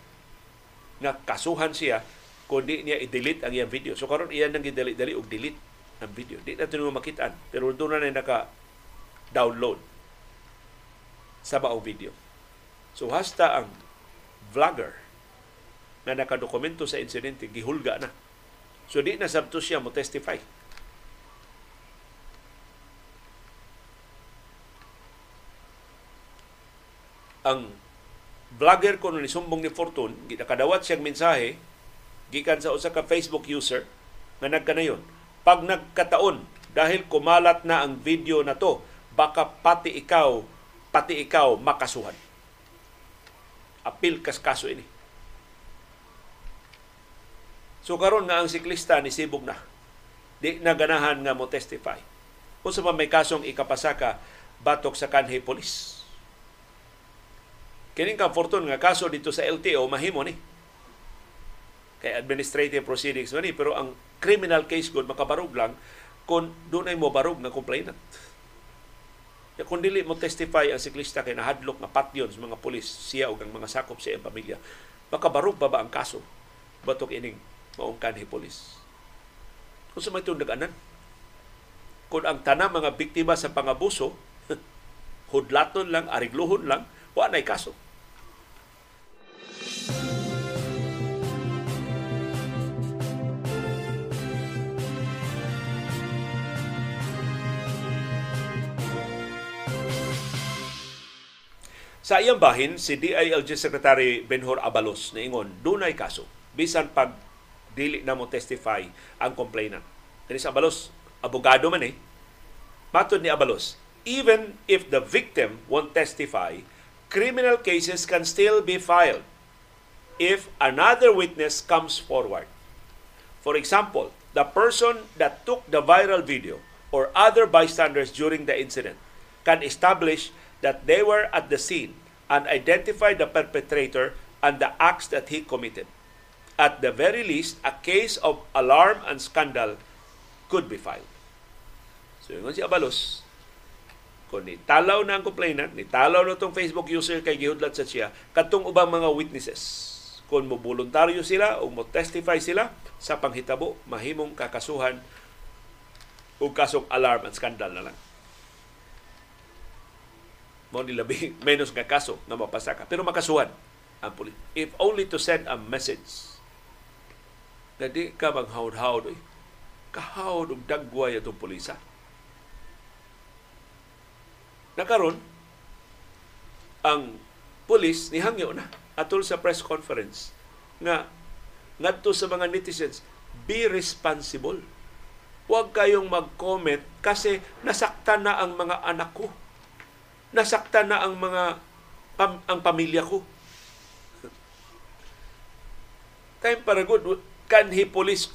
nga kasuhan siya kundi niya i-delete ang iyang video. So karon iyan nang gidali-dali og delete ang video. Di natin mo makitaan. Pero doon na naka-download sa baong video. So hasta ang vlogger na nakadokumento sa insidente, gihulga na. So di na sabto siya mo testify. Ang vlogger ko ni sumbong ni Fortune, nakadawat siyang mensahe gikan sa usa ka Facebook user nga nagkanayon pag nagkataon dahil kumalat na ang video na to, baka pati ikaw, pati ikaw makasuhan. Apil kas kaso ini. So karon nga ang siklista ni Sibog na. Di na ganahan nga mo testify. Kung sa may kasong ikapasaka batok sa kanhi polis. Kining ka fortune nga kaso dito sa LTO mahimo ni. Kay administrative proceedings man pero ang criminal case gud makabarog lang kung doon ay mo barog na complainant. Ya kung dili mo testify ang siklista kay nahadlok nga patyon sa mga pulis siya ug ang mga sakop sa iyang pamilya, makabarog ba ba ang kaso batok ining maong kanhi pulis. Kung sa may tundag-anan, kung ang tanang mga biktima sa pangabuso, hudlaton lang, arigluhon lang, wa na'y kaso. Sa iyang bahin, si DILG Secretary Benhor Abalos na ingon, dunay kaso. Bisan pag dili na mo testify ang complainant. Kani sa Abalos, abogado man eh. Matod ni Abalos, even if the victim won't testify, criminal cases can still be filed if another witness comes forward. For example, the person that took the viral video or other bystanders during the incident can establish that they were at the scene and identified the perpetrator and the acts that he committed. At the very least, a case of alarm and scandal could be filed. So, yun si Abalos, kung nitalaw na ang complainant, nitalaw na itong Facebook user kay gihudlat sa siya, katong ubang mga witnesses, kung mo voluntaryo sila o mo testify sila sa panghitabo, mahimong kakasuhan o kasong alarm and scandal na lang mo ni labi menos nga kaso na mapasa ka. Pero makasuhan ang pulis. If only to send a message na di ka manghawd-hawd, eh. kahawd og dagway atong pulisa. Nakaron, ang pulis ni hangyo na. atol sa press conference nga ngadto sa mga netizens be responsible huwag kayong mag-comment kasi nasaktan na ang mga anak ko nasaktan na ang mga pam, ang pamilya ko. Time para good. Kanhi police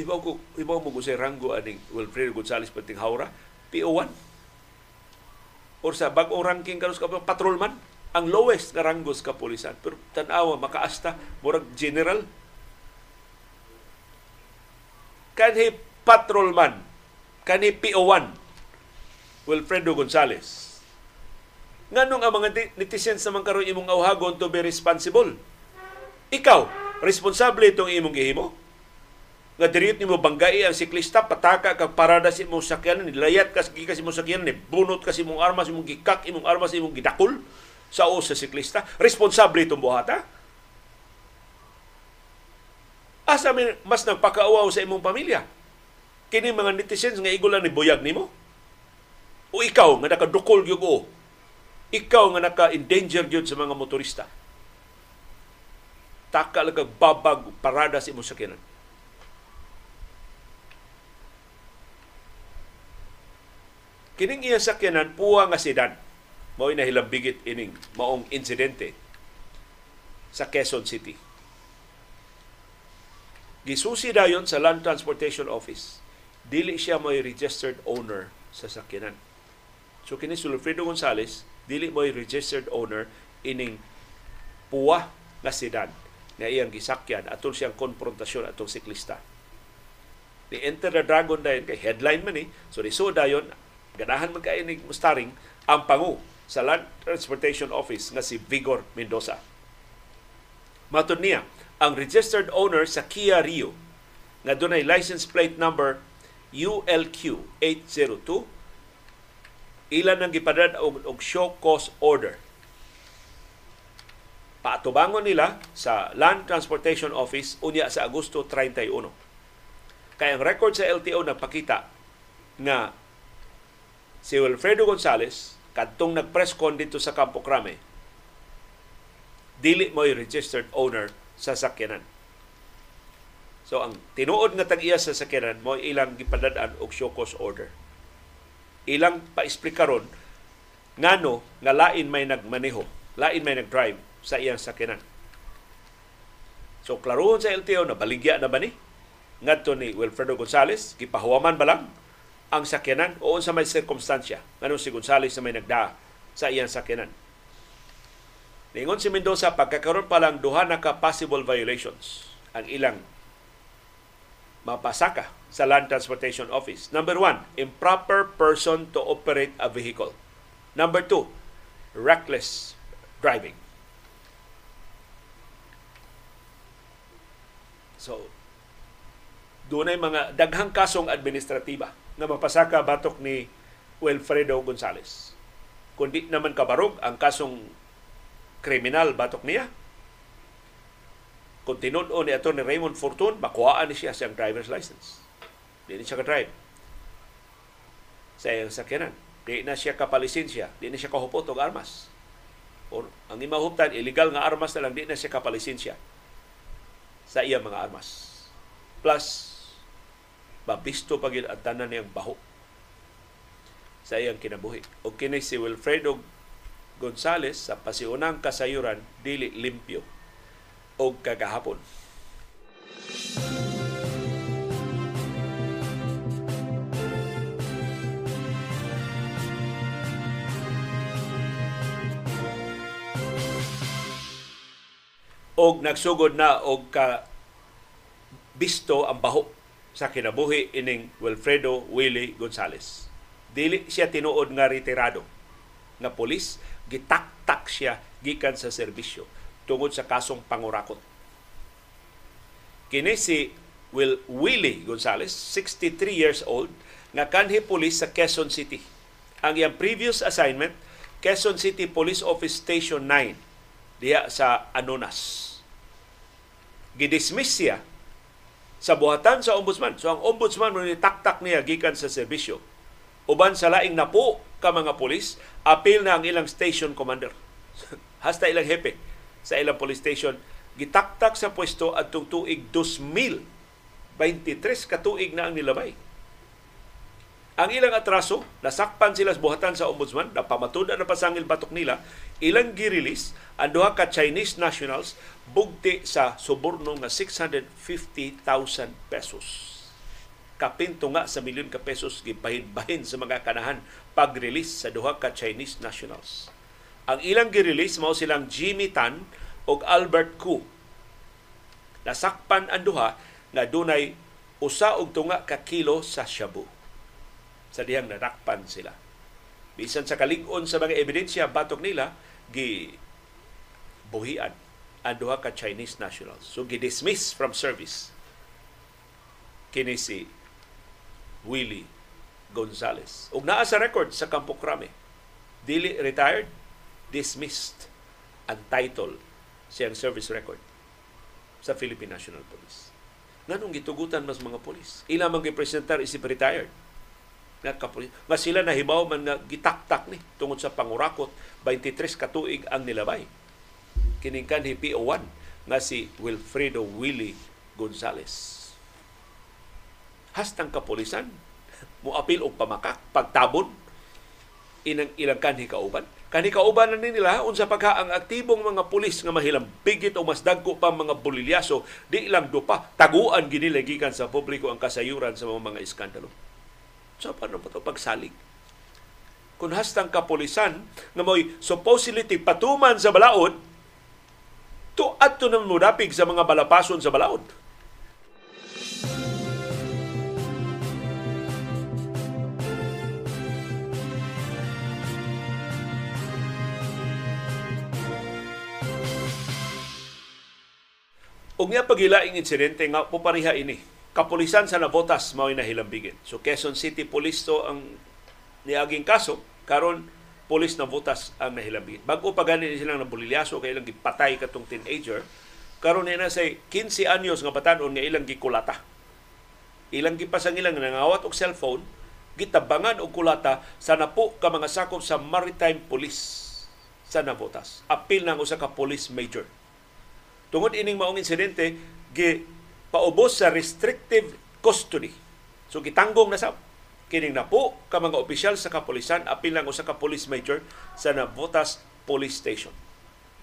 ibaw ko ibaw mo ko sa Rango aning Wilfredo Gonzales pating Haura PO1 or sa bag-ong ranking karon sa patrolman ang lowest nga rango sa kapulisan pero tan-awa makaasta murag general. Kanhi patrolman kanhi PO1 Wilfredo Gonzales nganong ang mga netizens naman karon imong awhagon to be responsible? Ikaw responsable itong imong gihimo? Nga diriit nimo banggai ang siklista pataka kag parada sa imong sakyanan nilayat kas gikas imong sakyanan bunot kas imong armas imong gikak imong armas imong gidakul sa o sa siklista. Responsable itong buhata asa mas nagpakaawaw sa imong pamilya? Kini mga netizens nga igulan ni buyag nimo? O ikaw nga nakadukol gyud ikaw nga naka-endanger gyud sa mga motorista taka lang babag parada sa imong sakyanan Kining iya sakyanan puwa nga sedan. Mao na hilambigit ining maong insidente sa Quezon City. Gisusi dayon sa Land Transportation Office. Dili siya may registered owner sa sakyanan. So kini si Wilfredo Gonzales, dili mo registered owner ining puwa nga sedan nga iyang gisakyan atol siyang konfrontasyon atong siklista. Ni Enter the Dragon dayon kay headline man ni. So ni so dayon ganahan man kay ni mustaring ang pangu sa Land Transportation Office nga si Vigor Mendoza. Matod niya, ang registered owner sa Kia Rio nga dunay license plate number ULQ 802 ilan nang gipadad og, og show cause order. Paatubangon nila sa Land Transportation Office unya sa Agosto 31. Kaya ang record sa LTO nagpakita nga si Wilfredo Gonzales kadtong nag-press con dito sa Campo Crame dili mo registered owner sa sakyanan. So ang tinuod nga tag-iya sa sakyanan mo ilang gipadad-an og show cause order. Ilang pa-explica ron ngano nga lain may nagmaneho, lain may nag-drive sa iyang sakyanan. So klarohon sa LTO na baligya na ba ni? Ngadto ni Wilfredo Gonzales, gipahuwaman ba lang ang sakyanan o sa may sirkumstansya nganong si Gonzales na may nagda sa iyang sakyanan. Ningon si Mendoza, pagkakaroon pa lang duha na ka possible violations ang ilang mapasaka sa Land Transportation Office. Number one, improper person to operate a vehicle. Number two, reckless driving. So, doon ay mga daghang kasong administratiba na mapasaka batok ni Wilfredo Gonzales. Kundi naman kabarog ang kasong kriminal batok niya. Kung tinuod ni ni Raymond Fortun, makuhaan ni siya siyang driver's license. Di siya ka-drive. Sa iyang sakyanan. Di na siya kapalisensya. Di na siya kahupot og armas. O, ang imahuptan, illegal nga armas na lang, di na siya kapalisensya sa iyang mga armas. Plus, mabisto pa gid ang tanan niyang baho sa iyang kinabuhi. O kini si Wilfredo Gonzales sa pasiunang kasayuran dili limpyo o kagahapon. Og nagsugod na og ka bisto ang baho sa kinabuhi ining Wilfredo Willie Gonzales. Dili siya tinuod nga retirado nga polis, gitaktak siya gikan sa serbisyo tungod sa kasong pangurakot. Kini si Will Willie Gonzales, 63 years old, nga kanhi polis sa Quezon City. Ang iyang previous assignment, Quezon City Police Office Station 9 diya sa Anonas. Gidismiss siya sa buhatan sa ombudsman. So ang ombudsman mo taktak niya gikan sa serbisyo. Uban sa laing napo ka mga pulis, apil na ang ilang station commander. Hasta ilang hepe sa ilang police station gitaktak sa pwesto adtong tuig 2000 23 katuig na ang nilabay. Ang ilang atraso, nasakpan sila sa buhatan sa ombudsman, napamatuda na pasangil batok nila, ilang girilis ang duha ka Chinese nationals bugti sa suborno nga 650,000 pesos. Kapinto nga sa milyon ka pesos gibahin-bahin sa mga kanahan pag-release sa duha ka Chinese nationals. Ang ilang girilis mao silang Jimmy Tan ug Albert Ku. Nasakpan ang duha nga dunay usa og tunga ka kilo sa shabu. Sa dihang narakpan sila. Bisan sa kalig-on sa mga ebidensya batok nila gi buhian ang duha ka Chinese nationals. So gi-dismiss from service kini si Willie Gonzales. Ug naa sa record sa Campo Crame. Dili retired, dismissed ang title siyang service record sa Philippine National Police nganong gitugutan mas mga polis. Ila man gipresentar isip retired na kapulis. Nga sila nahibaw man nga gitaktak ni tungod sa pangurakot 23 katuig ang nilabay. Kining kanhi PO1 nga si Wilfredo Willie Gonzales. Hastang kapulisan muapil og pamakak pagtabon inang ilang kanhi kauban Kani kauban na nila unsa pagka ang aktibong mga pulis nga mahilambigit o mas dagko pa mga bulilyaso di lang dupa taguan gini gikan sa publiko ang kasayuran sa mga mga iskandalo. So paano pa to pagsalig? Kung hastang kapulisan nga mo'y supposedly patuman sa balaod, to adto nang mudapig sa mga balapason sa balaod Ug niya pagilaing insidente nga pupariha ini. Kapulisan sa nabotas mao nahilambigin. So Quezon City Police to ang niaging kaso karon pulis na botas ang nahilambigin. Bago pa gani silang nabulilyaso kay ilang gipatay katong teenager, karon na say 15 anyos nga batanon nga ilang gikulata. Ilang gipasang ilang nangawat og cellphone, gitabangan og kulata sa napo ka mga sakop sa Maritime Police sa Nabotas. Apil nang usa ka police major Tungod ining maong insidente, gi paubos sa restrictive custody. So gitanggong na sa kining napo ka mga opisyal sa kapulisan apil lang usa ka police major sa Navotas Police Station.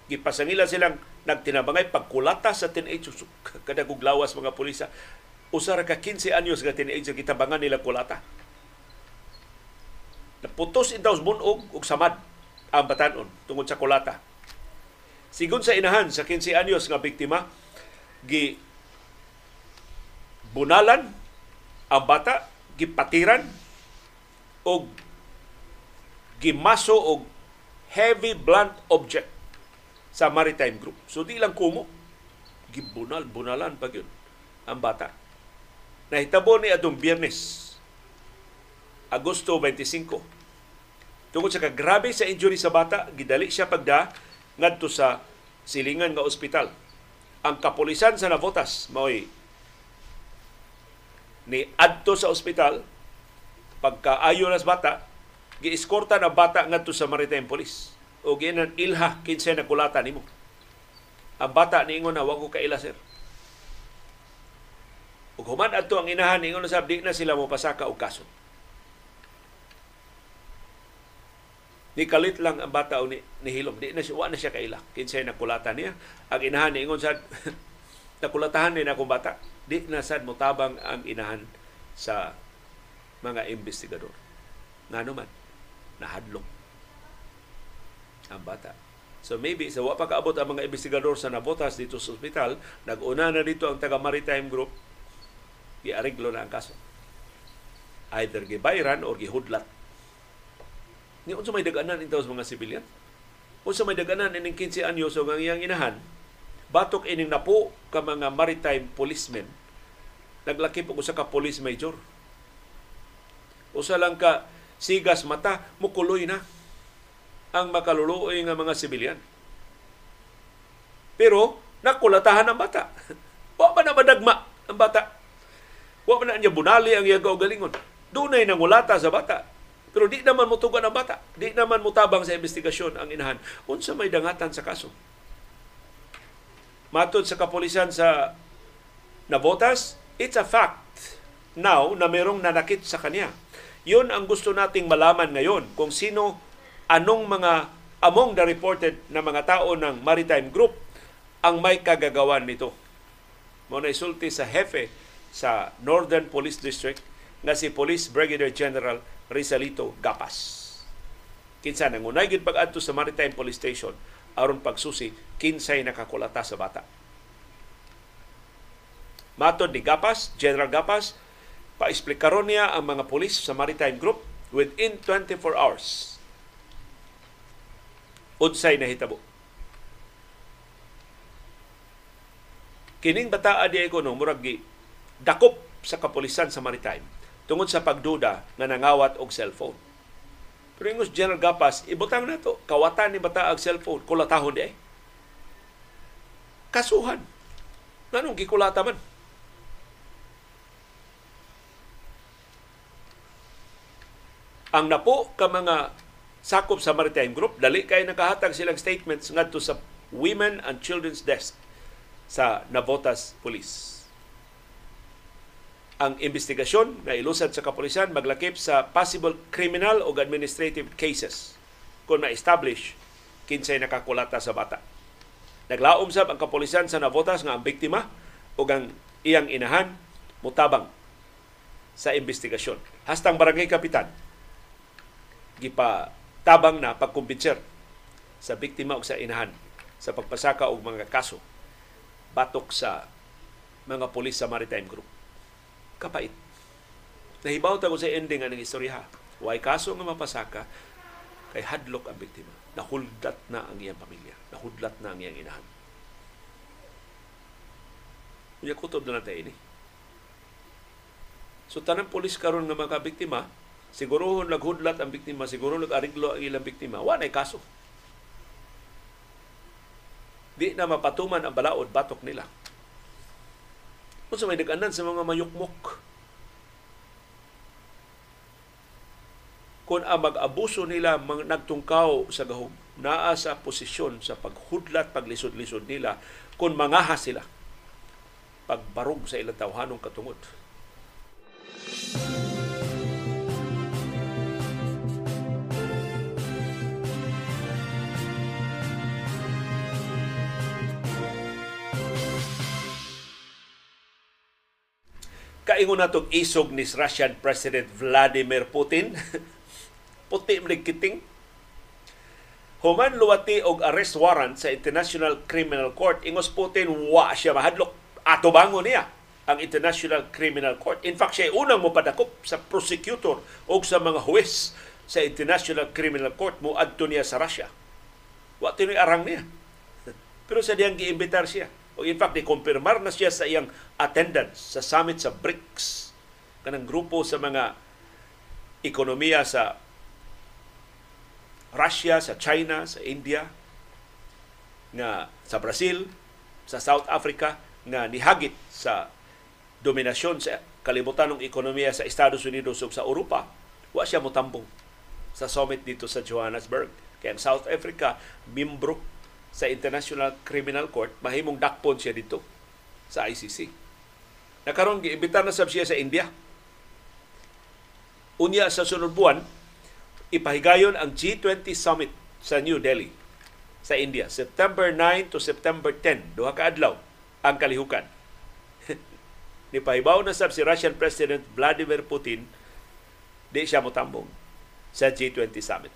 Gipasangila silang nagtinabangay pagkulata sa teenagers kada lawas mga pulisa. Usa ra ka 15 anyos nga teenager gitabangan nila kulata. Naputos in daw bunog ug samad ang batanon tungod sa kulata Sigon sa inahan sa 15 anyos nga biktima, gi bunalan ang bata, gipatiran o gimaso og heavy blunt object sa maritime group. So di lang kumo, gibunal, bunalan pag yun ang bata. Nahitabo ni adong biyernes, Agosto 25. Tungkol sa kagrabe sa injury sa bata, gidali siya pagda ngadto sa silingan nga ospital. Ang kapulisan sa Navotas mo'y ni adto sa ospital pagkaayo nas bata giiskorta na bata ngadto sa Maritime Police. O ginan ilha kinsa na kulata nimo. Ang bata niingon na wag ko kaila sir. Ug human adto ang inahan niingon na sab di na sila mo pasaka og kaso. Ni kalit lang ang bata o ni, ni hilom. Di na siya wa na siya kaila kinsay nakulatan niya. Ang inahan ni ingon sad nakulatahan ni na akong bata di na sad motabang ang inahan sa mga investigador ngano man nahadlok ang bata So maybe sa wa pa kaabot ang mga investigador sa nabotas dito sa ospital, nag-una na dito ang taga Maritime Group, giariglo na ang kaso. Either gibayran or gihudlat Ni unsa may daganan intaw sa mga sibilyan? Unsa may daganan ining 15 anyo so ang iyang inahan, batok ining napo ka mga maritime policemen. Naglaki po usa ka police major. Usa lang ka sigas mata, mukuloy na ang makaluluoy nga mga sibilyan. Pero nakulatahan ang bata. Wa pa na madagma ang bata. Wa pa na niya bunali ang iyang kaugalingon. Dunay nangulata sa bata pero di naman mutugan ang bata. Di naman mutabang sa investigasyon ang inahan. Unsa may dangatan sa kaso? Matod sa kapulisan sa Navotas, it's a fact now na merong nanakit sa kanya. Yun ang gusto nating malaman ngayon kung sino, anong mga among the reported na mga tao ng Maritime Group ang may kagagawan nito. Muna isulti sa hefe sa Northern Police District nga si Police Brigadier General Rizalito Gapas. Kinsa nangunay gid pag-adto sa Maritime Police Station aron pagsusi kinsay nakakulata sa bata. Matod ni Gapas, General Gapas, paisplikaron niya ang mga pulis sa Maritime Group within 24 hours. Unsay nahitabo. Kining bataa di ko no murag dakop sa kapulisan sa Maritime tungod sa pagduda nga nangawat og cellphone. Pero ingos General Gapas, ibutang na to, kawatan ni bata ang cellphone, kulatahon di ay. Kasuhan. Nanong gikulata man? Ang napo ka mga sakop sa Maritime Group, dali kay nakahatag silang statements ngadto sa Women and Children's Desk sa Navotas Police. Ang investigasyon na ilusad sa kapulisan maglakip sa possible criminal o administrative cases kung ma-establish kinsay nakakulata sa bata. Naglaom sab ang kapulisan sa Navotas nga ang biktima o ang iyang inahan mutabang sa investigasyon. Hastang barangay kapitan gipa tabang na pagkumbinser sa biktima o sa inahan sa pagpasaka og mga kaso batok sa mga pulis sa Maritime Group. Kapait. Nahibaw ta ko sa ending ang istorya. Way kaso nga mapasaka kay hadlok ang biktima. Nahuldat na ang iyang pamilya. Nahudlat na ang iyang inahan. Unya kutob na natin ini. So tanang pulis karon nga mga biktima, Siguro naghudlat ang biktima, siguro nag-ariglo ang ilang biktima. Wa na kaso. Di na mapatuman ang balaod, batok nila. Kung sa may nag sa mga mayukmok, kung ang mag-abuso nila mga nagtungkaw sa gahom, naa sa posisyon sa paghudlat, paglisod-lisod nila, kung mangaha sila, pagbarog sa ilang tawhanong katungod. Música Kaingon natong isog ni Russian President Vladimir Putin. Puti kiting. Human luwati og arrest warrant sa International Criminal Court. Ingos Putin, wa siya mahadlok. Ato bango niya ang International Criminal Court. In fact, siya unang mopadakop sa prosecutor o sa mga huwes sa International Criminal Court mo adto niya sa Russia. Wa tinoy arang niya. Pero sa diyang giimbitar siya o in fact, i-confirmar na siya sa iyang attendance sa summit sa BRICS, kanang grupo sa mga ekonomiya sa Russia, sa China, sa India, nga sa Brazil, sa South Africa, nga nihagit sa dominasyon sa kalibutan ng ekonomiya sa Estados Unidos ug sa Europa, wa siya motambong sa summit dito sa Johannesburg. Kaya ang South Africa, membro sa International Criminal Court, mahimong dakpon siya dito sa ICC. Nakaroon, giimbitar na sab siya sa India. Unya sa sunod buwan, ipahigayon ang G20 Summit sa New Delhi sa India. September 9 to September 10, duha ka adlaw ang kalihukan. Nipahibaw na sab si Russian President Vladimir Putin di siya motambong sa G20 Summit.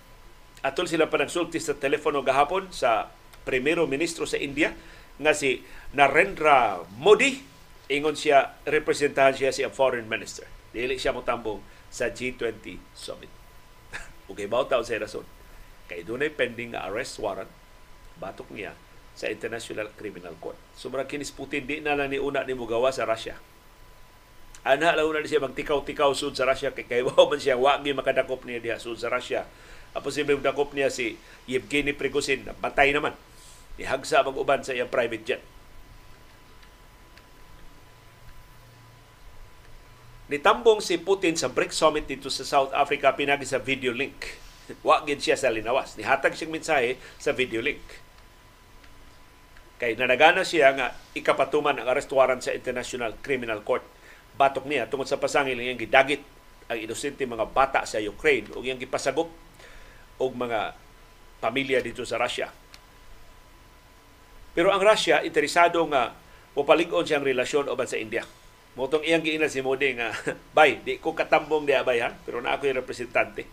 Atol sila pa nagsulti sa telepono gahapon sa primero ministro sa India nga si Narendra Modi ingon siya representahan siya siya foreign minister dili siya motambong sa G20 summit ug ibaw taw sa rason kay dunay pending nga arrest warrant batok niya sa International Criminal Court. So murag kinis Putin di na lang ni una ni gawa sa Russia. Ana lang na siya magtikaw-tikaw sud sa Russia kay kay man siya wa gi makadakop niya diha sud sa Russia. Ang posibleng dakop niya si Yevgeny Prigozhin, patay naman Ihagsa mag-uban sa iyang private jet. Nitambong si Putin sa BRICS Summit dito sa South Africa pinagi sa video link. Wa gid siya sa linawas. Nihatag siyang mensahe sa video link. Kay nanagana siya nga ikapatuman ang arrest sa International Criminal Court. Batok niya tungod sa pasangil niyang gidagit ang inosente mga bata sa Ukraine ug iyang gipasagop og mga pamilya dito sa Russia. Pero ang Russia interesado nga mupalig-on siyang relasyon uban sa India. Motong iyang giina si Modi nga, bay, di ko katambong diha bay ha, pero na ako yung representante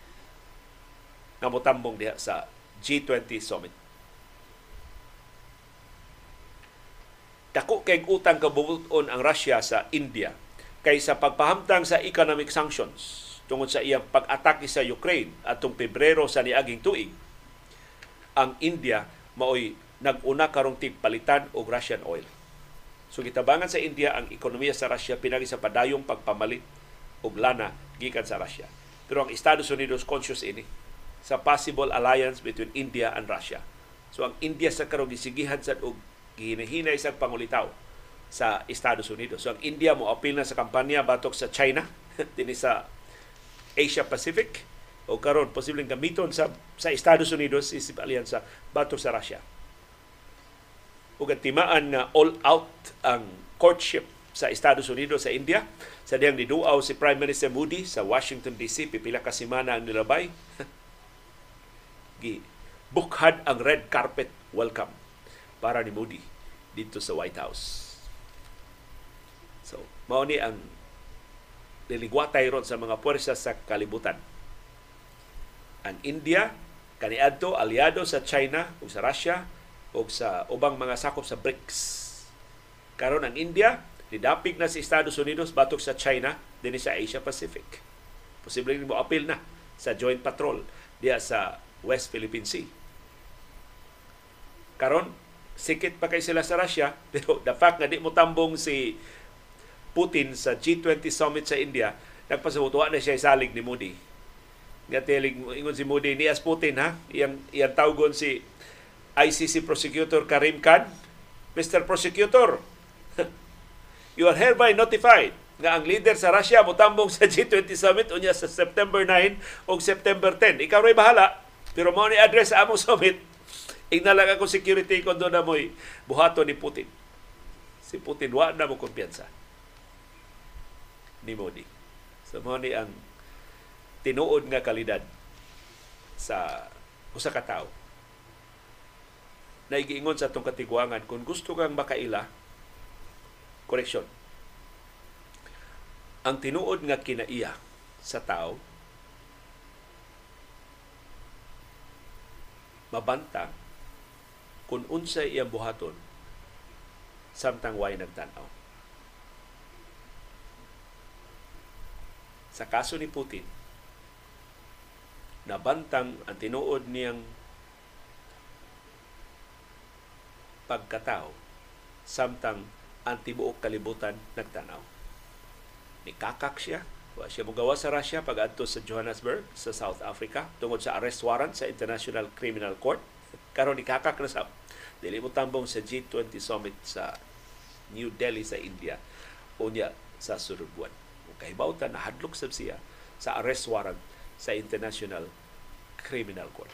nga motambong diha sa G20 summit. Dako kay utang kabubuton ang Russia sa India kaysa pagpahamtang sa economic sanctions tungod sa iyang pag-atake sa Ukraine atong Pebrero sa niaging tuig. Ang India maoy nag-una karong tigpalitan og Russian oil. So gitabangan sa India ang ekonomiya sa Russia pinagi sa padayong pagpamalit og lana gikan sa Russia. Pero ang Estados Unidos conscious ini sa possible alliance between India and Russia. So ang India sa karong gisigihan sa og gihinahinay sa pangulitaw sa Estados Unidos. So ang India mo apil na sa kampanya batok sa China dinhi sa Asia Pacific o karon posibleng gamiton sa sa Estados Unidos isip alyansa batok sa Russia. Ug timaan nga all out ang courtship sa Estados Unidos sa India sa diyang niduaw si Prime Minister Moody sa Washington DC pipila ka semana ang nilabay gi bukhad ang red carpet welcome para ni Moody dito sa White House. So, mao ni ang liligwatay ron sa mga puwersa sa kalibutan. Ang India, kaniadto aliado sa China ug sa Russia ug sa ubang mga sakop sa BRICS. Karon ang India, nidapig na sa Estados Unidos batok sa China dinhi sa Asia Pacific. Posible mo apil na sa joint patrol diya sa West Philippine Sea. Karon sikit pa kay sila sa Russia pero the fact nga di mo tambong si Putin sa G20 summit sa India nagpasabot na siya salig ni Modi nga teling ingon si Modi ni as Putin ha iyang iyang tawgon si ICC prosecutor Karim Khan Mr. Prosecutor you are hereby notified nga ang leader sa Russia motambong sa G20 summit unya sa September 9 o September 10 ikaw ray bahala pero mo ni address sa among summit Ignalang ako security kung doon na mo'y buhato ni Putin. Si Putin, wa na mo kumpiyansa ni Modi. So, mo ni ang tinuod nga kalidad sa usa ka tawo. Naigiingon sa atong katiguangan, kung gusto kang makaila, koreksyon. Ang tinuod nga kinaiya sa tao, mabanta kung unsay iyang buhaton samtang way nagtanaw. Sa kaso ni Putin, nabantang ang tinuod niyang pagkatao samtang ang tibuok kalibutan nagtanaw. Nikakak siya. Wa siya mugawa sa Russia pag adto sa Johannesburg sa South Africa tungod sa arrest warrant sa International Criminal Court. Karon nikakak na sa Dili mo tambong sa G20 Summit sa New Delhi sa India unya sa sunod buwan. Kung kahibawtan, nahadlok sab siya sa arrest warrant sa International Criminal Court.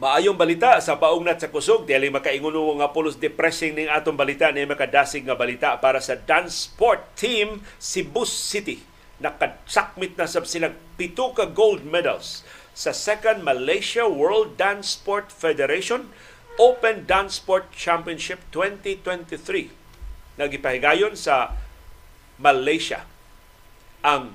Maayong balita sa paugnat sa kusog, dili makaingon nga pulos depressing ning atong balita ni makadasig nga balita para sa dance sport team Cebu City. Nakasakmit na sab silang pito ka gold medals sa second Malaysia World Dance Sport Federation Open Dance Sport Championship 2023. Nagipahigayon sa Malaysia. Ang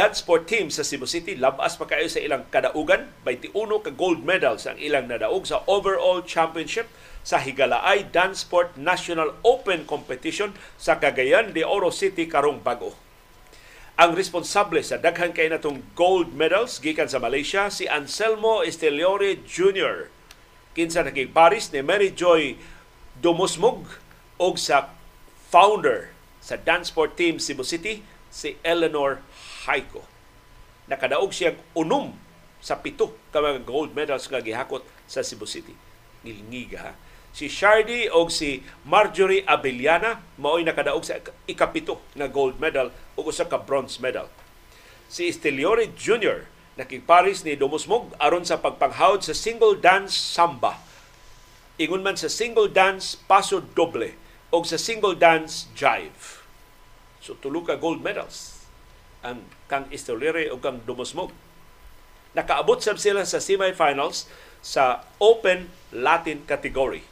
dance sport team sa Cebu City labas pa kayo sa ilang kadaugan 21 ka gold medals ang ilang nadaog sa overall championship sa Higalaay Dance Sport National Open Competition sa Cagayan de Oro City karong bag-o. Ang responsable sa daghan kay natong gold medals gikan sa Malaysia si Anselmo Esteliore Jr. Kinsa naging Paris ni Mary Joy Dumusmug og sa founder sa dance sport team Cebu City si Eleanor Haiko. Nakadaog siya unom sa pito ka mga gold medals nga gihakot sa Cebu City. Ngilngiga ha. Si Shardy o si Marjorie Abellana mao'y nakadaog sa ikapito na gold medal ug usa ka bronze medal. Si Esteliore Jr. nakigparis ni Dumusmog aron sa pagpanghawd sa single dance samba. Ingon man sa single dance paso doble o sa single dance jive. So tulo ka gold medals ang kang Esteliore o kang Dumusmog. Nakaabot sab sila sa semifinals sa Open Latin category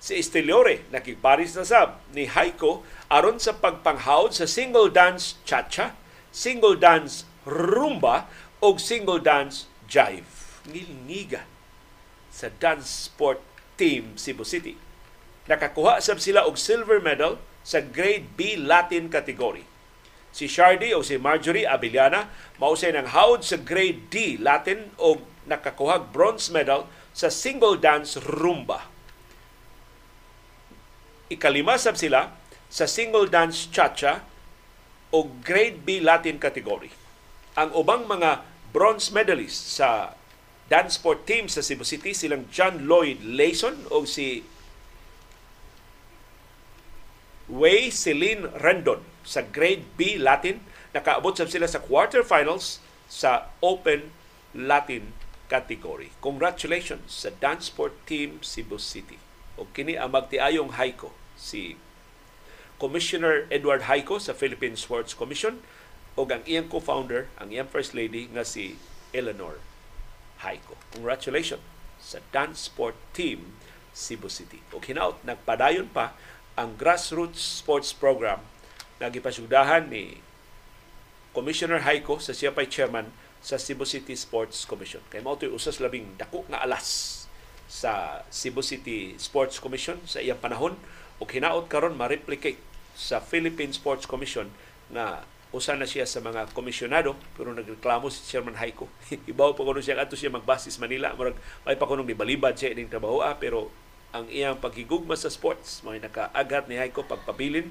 si Esteliore nakigparis na sab ni Haiko aron sa pagpanghawd sa single dance cha-cha, single dance rumba o single dance jive. Nilniga sa dance sport team Cebu City. Nakakuha sab sila og silver medal sa grade B Latin category. Si Shardy o si Marjorie Abiliana mausay ng hawd sa grade D Latin o nakakuha bronze medal sa single dance rumba ikalima sab sila sa single dance cha-cha o grade B Latin category. Ang ubang mga bronze medalists sa dance sport team sa Cebu City silang John Lloyd Layson o si Wei Celine Rendon sa grade B Latin. Nakaabot sab sila sa quarterfinals sa Open Latin category. Congratulations sa dance sport team Cebu City. O kini ang magtiayong Haiko si Commissioner Edward Haiko sa Philippine Sports Commission o ang iyang co-founder, ang iyang First Lady nga si Eleanor Haiko. Congratulations sa dance sport team Cebu City. O hinaut, nagpadayon pa ang grassroots sports program na gipasugdahan ni Commissioner Haiko sa siya pa'y chairman sa Cebu City Sports Commission. Kay mao usas labing dako nga alas sa Cebu City Sports Commission sa iyang panahon o hinaot karon ma-replicate sa Philippine Sports Commission na usa na siya sa mga komisyonado pero nagreklamo si Chairman Haiko. Ibaw pa kuno siya ato siya magbasis Manila murag may pa kuno balibad siya ining trabaho ah, pero ang iyang paghigugma sa sports may nakaagat ni Haiko pagpabilin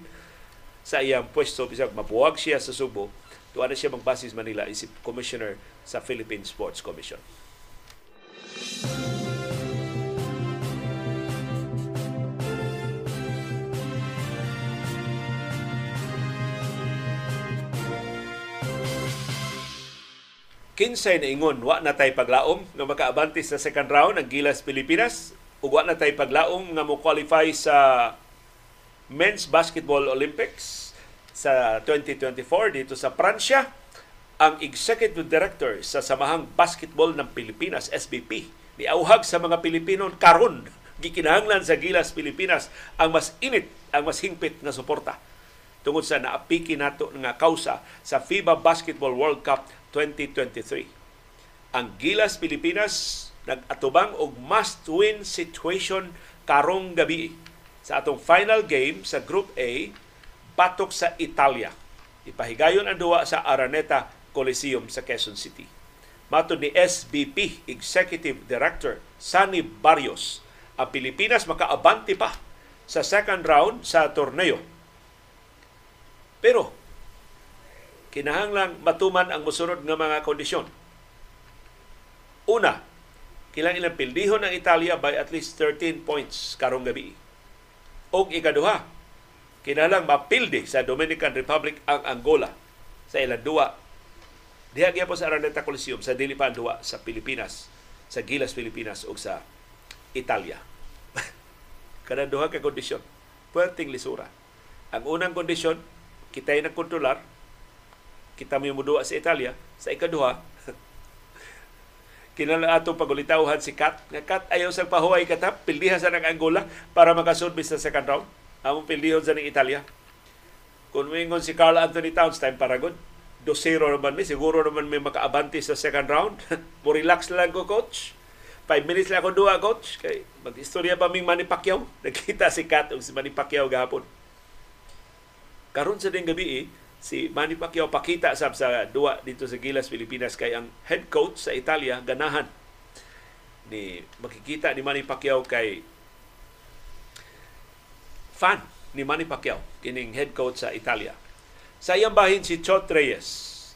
sa iyang pwesto bisag mabuwag siya sa Subo tuwa na siya magbasis Manila isip commissioner sa Philippine Sports Commission. kinsay na ingon wa na tay paglaom nga makaabante sa second round ang Gilas Pilipinas ug wa na tay paglaom nga mo qualify sa Men's Basketball Olympics sa 2024 dito sa Pransya. Ang Executive Director sa Samahang Basketball ng Pilipinas SBP ni auhag sa mga Pilipino karon gikinahanglan sa Gilas Pilipinas ang mas init ang mas hingpit nga suporta. Tungod sa naapiki nato nga kausa sa FIBA Basketball World Cup 2023. Ang Gilas Pilipinas nag-atubang og must-win situation karong gabi sa atong final game sa Group A patok sa Italia. Ipahigayon ang duwa sa Araneta Coliseum sa Quezon City. Mato ni SBP Executive Director Sani Barrios, ang Pilipinas makaabante pa sa second round sa torneo. Pero kinahanglang matuman ang musunod nga mga kondisyon. Una, kilang ilang pildihon ng Italia by at least 13 points karong gabi. O ikaduha, kinahanglang mapildi sa Dominican Republic ang Angola sa ilang duwa. Diha po sa Araneta Coliseum sa dili pa duwa sa Pilipinas, sa Gilas Pilipinas o sa Italia. Kada duha ka kondisyon, puwerteng lisura. Ang unang kondisyon, kitay na kontrolar kita may mudua sa Italia. Sa ikaduha, kinala ato pagulitawhan si Kat. Nga Kat ayaw sa pahuay katap, pildiha sa ng Angola para makasulbi sa second round. Among pildihon sa ng Italia. Kung mingon si Carl Anthony Towns, time para good. 2-0 naman mi. Siguro naman may makaabante sa second round. Mo relax lang ko, coach. 5 minutes lang ako duwa, coach. Kay mag-istorya pa ming Manny Pacquiao. Nagkita si Kat o si Manny Pacquiao gahapon. Karon sa ding gabi eh, si Manny Pacquiao pakita sab sa duwa dito sa Gilas Pilipinas kay ang head coach sa Italia ganahan ni makikita ni Manny Pacquiao kay fan ni Manny Pacquiao kining head coach sa Italia. Sa iyang bahin si Chot Reyes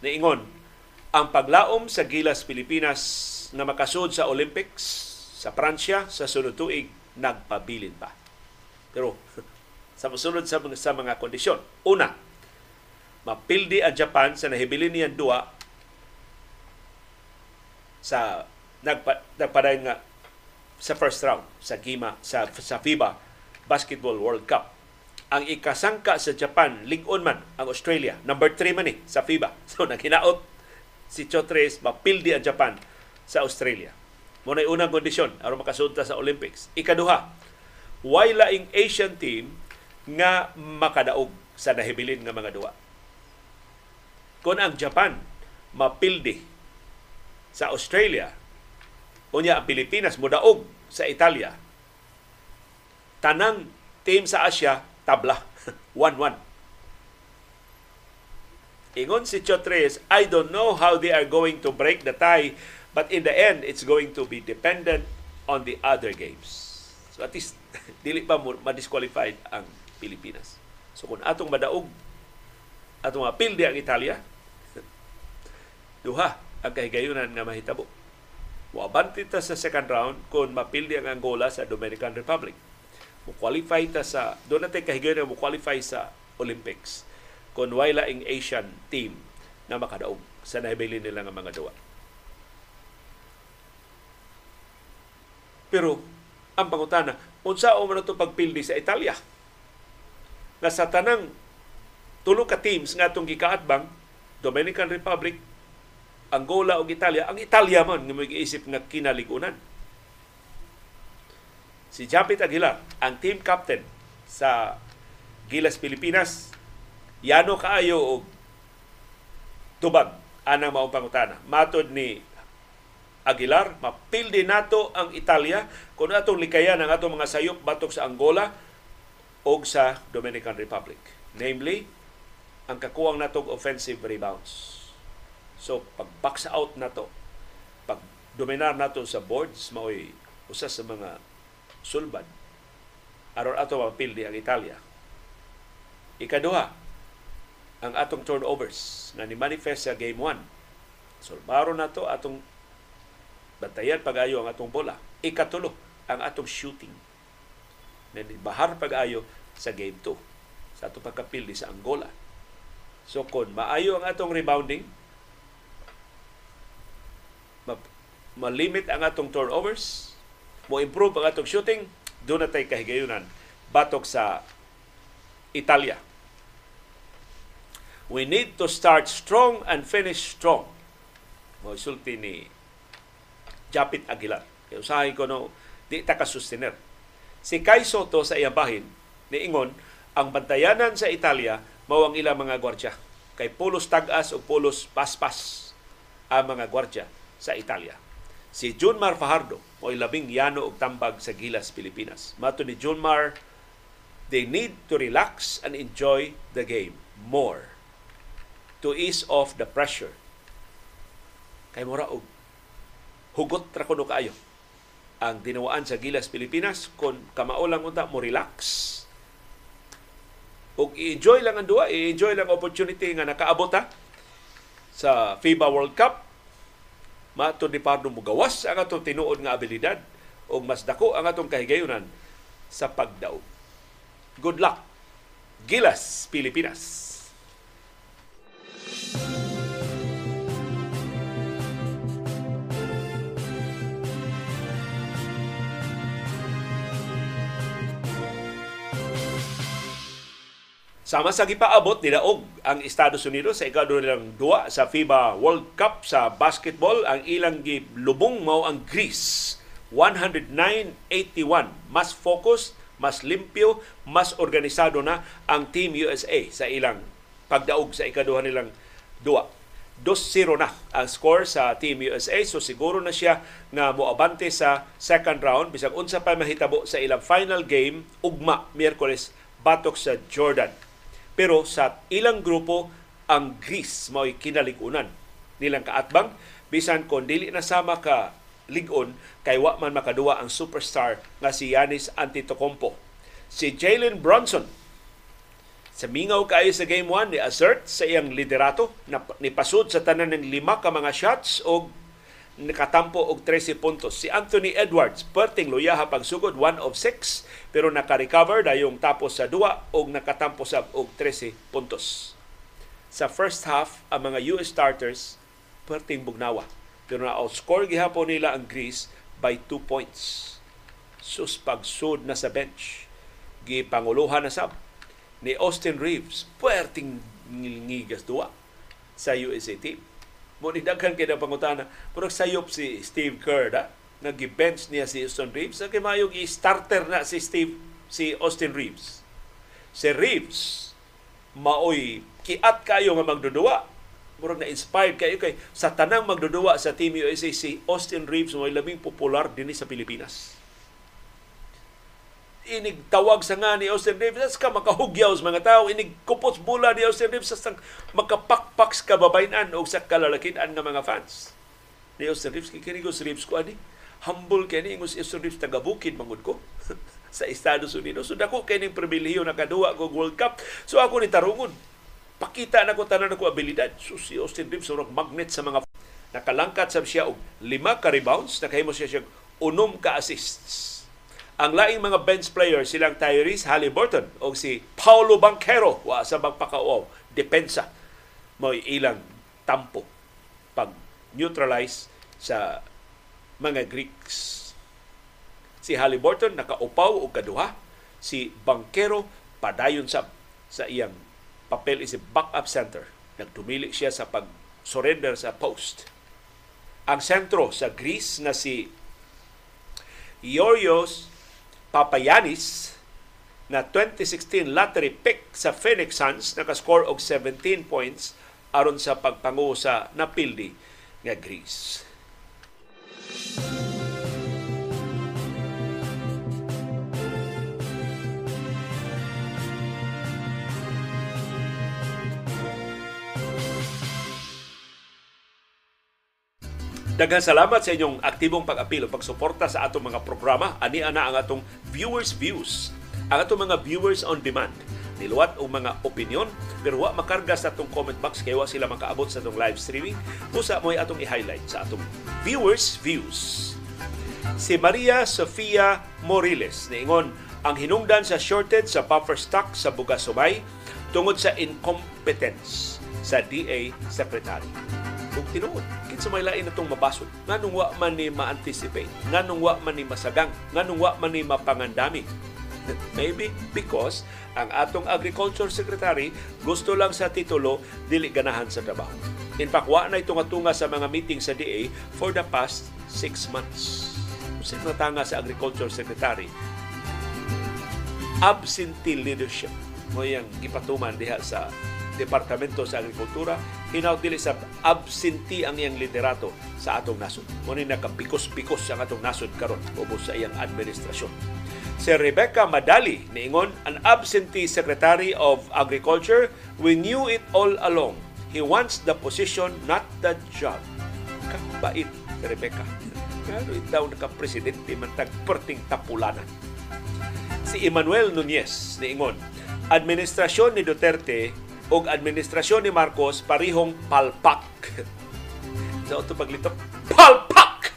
niingon ang paglaom sa Gilas Pilipinas na makasud sa Olympics sa Pransya sa sunod tuig nagpabilin pa. Pero sa musunod sa sa mga kondisyon. Una, mapildi ang Japan sa nahibilin niyan duwa sa nagpa, nagpadayon nga sa first round sa GIMA sa sa FIBA Basketball World Cup. Ang ikasangka sa Japan, ligon man ang Australia. Number 3 man eh sa FIBA. So naghinaot si Chotres mapildi ang Japan sa Australia. Muna yung unang kondisyon aron makasunta sa Olympics. Ikaduha, why laing Asian team nga makadaog sa nahibilin nga mga duwa. Kung ang Japan mapildi sa Australia, unya ang Pilipinas mudaog sa Italia, tanang team sa Asia tabla 1-1. Ingon si Chotres, I don't know how they are going to break the tie, but in the end, it's going to be dependent on the other games. So at least, dili pa ma-disqualified ang Pilipinas. So kung atong madaog, atong mapildi ang Italia, duha ang kahigayunan nga mahitabo. Wabanti ta sa second round kung mapildi ang Angola sa Dominican Republic. Mo-qualify ta sa, doon natin kahigayunan mo-qualify sa Olympics kung wala ang Asian team na makadaog sa nahibili nila nga mga duwa. Pero ang pangutana, unsa o man ito pagpildi sa Italia? nga sa tanang tulo ka teams nga itong gikaatbang, Dominican Republic, Angola o Italia, ang Italia man nga mag-iisip nga kinaligunan. Si Japit Aguilar, ang team captain sa Gilas Pilipinas, yano kaayo og tubag anang maong pangutana. Matod ni Aguilar, mapildi nato ang Italia kung atong likayan ang atong mga sayop batok sa Angola o sa Dominican Republic. Namely, ang kakuwang natong offensive rebounds. So, pag box out na to, pag dominar nato sa boards, mao'y usa sa mga sulbad, aron ato mapildi ang Italia. Ikaduha, ang atong turnovers na ni-manifest sa Game 1. Sulbaro na to atong bantayan pag-ayo ang atong bola. Ikatulo, ang atong shooting na bahar pag-ayo sa Game 2 sa ato pagkapildi sa Angola. So kung maayo ang atong rebounding, malimit ang atong turnovers, mo improve ang atong shooting, doon na tayo kahigayunan batok sa Italia. We need to start strong and finish strong. Mo isulti ni Japit Aguilar. Kaya usahay ko no, di ta ka sustainer Si Kai Soto sa iyang bahin, niingon, ang bantayanan sa Italia mao ang ilang mga gwardya. Kay pulos tagas o pulos paspas ang mga gwardya sa Italia. Si Junmar Fajardo o labing yano og tambag sa Gilas, Pilipinas. Mato ni Junmar, they need to relax and enjoy the game more to ease off the pressure. Kay mura og hugot ra kuno kaayo ang dinawaan sa Gilas Pilipinas kung kamao lang unta mo relax ug i-enjoy lang ang duwa i-enjoy lang opportunity nga nakaabot ha sa FIBA World Cup mato di pardo mo gawas ang atong tinuod nga abilidad ug mas dako ang atong kahigayunan sa pagdaog. Good luck Gilas Pilipinas Sama sa gipaabot nilaog ang Estados Unidos sa ikado nilang duwa sa FIBA World Cup sa basketball. Ang ilang gilubong mao ang Greece. 109-81 mas focus mas limpyo mas organisado na ang Team USA sa ilang pagdaog sa ikaduha nilang duwa. 2-0 na ang score sa Team USA so siguro na siya nga moabante sa second round. Bisag unsa pa mahitabo sa ilang final game ugma Miyerkules batok sa Jordan pero sa ilang grupo, ang Greece mao'y kinaligunan nilang kaatbang bisan kon dili na sama ka ligon kay wa man makaduwa ang superstar nga si Giannis Antetokounmpo. Si Jalen Brunson sa mingaw kaayo sa game 1 ni assert sa iyang liderato na nipasud sa tanan ng lima ka mga shots o nakatampo og 13 puntos. Si Anthony Edwards, perting luyaha pagsugod, 1 of 6, pero naka-recover dayong tapos sa duwa og nakatampo sa og 13 puntos. Sa first half, ang mga US starters, perting bugnawa. Pero na-outscore gihapon nila ang Greece by 2 points. Sus pagsud na sa bench. Gipanguluhan na sab ni Austin Reeves, puwerting ngigas duwa sa USA team. Mo ni daghan kay na pangutana, pero sayop si Steve Kerr da, nag-bench niya si Austin Reeves, sa mayong i-starter na si Steve si Austin Reeves. Si Reeves maoy kiat kayo nga magdudua. Murag na inspired kayo kay sa tanang magdudua sa Team USA si Austin Reeves mo labing popular dinhi sa Pilipinas inig tawag sa nga ni Austin Reeves. Ka makahugyaw sa mga tao. Inig kupos bula ni Austin Reeves sa makapakpak sa kababayan o sa kalalakian nga mga fans. Ni Austin Reeves kini ko Reeves ko ani humble kani ingos Austin Reeves taga bukid mangud ko sa Estados Unidos. So dako kay ning pribilehiyo nakaduwa ko World Cup. So ako ni tarungon pakita na ko tanan ako abilidad. So si Austin Reeves so magnet sa mga nakalangkat sa siya og lima ka rebounds nakahimo siya siya unom ka assists ang laing mga bench players silang Tyrese Halliburton o si Paulo Banquero wa sa magpakauaw depensa mo ilang tampo pag neutralize sa mga Greeks. Si Halliburton nakaupaw og kaduha, si Banquero padayon sa sa iyang papel is backup center. Nagtumili siya sa pag surrender sa post. Ang sentro sa Greece na si Yorios Papayanis na 2016 lottery pick sa Phoenix Suns nakascore og 17 points aron sa pagpangu sa napildi nga Greece. Daghang salamat sa inyong aktibong pag-apil o pagsuporta sa atong mga programa. Ani ana ang atong viewers views. Ang atong mga viewers on demand. Niluwat og mga opinion pero wa makarga sa atong comment box kay wa sila makaabot sa atong live streaming. Usa mo atong i-highlight sa atong viewers views. Si Maria Sofia Moriles niingon ang hinungdan sa shortage sa buffer stock sa bugas sumay tungod sa incompetence sa DA Secretary kung tinuod. Kinsa may lain itong mabasod. Nganong wa man ni ma-anticipate. Nganong wa man ni masagang. Nganong wa man ni mapangandami. Maybe because ang atong agriculture secretary gusto lang sa titulo dili ganahan sa trabaho. In fact, wa na itong atunga sa mga meeting sa DA for the past six months. Kung natanga sa agriculture secretary, absentee leadership mo yung gipatuman diha sa Departamento sa Agrikultura, hinaw dili sa absentee ang iyang liderato sa atong nasod. Mo ni nakapikos-pikos ang atong nasod karon ubos sa iyang administrasyon. Si Rebecca Madali niingon an absentee Secretary of Agriculture, we knew it all along. He wants the position, not the job. Kabait si Rebecca. Pero itaw naka-presidente man tagperting tapulanan. Si Emmanuel Nunez niingon, administrasyon ni Duterte ug administrasyon ni Marcos parihong palpak. sa auto paglitok, palpak!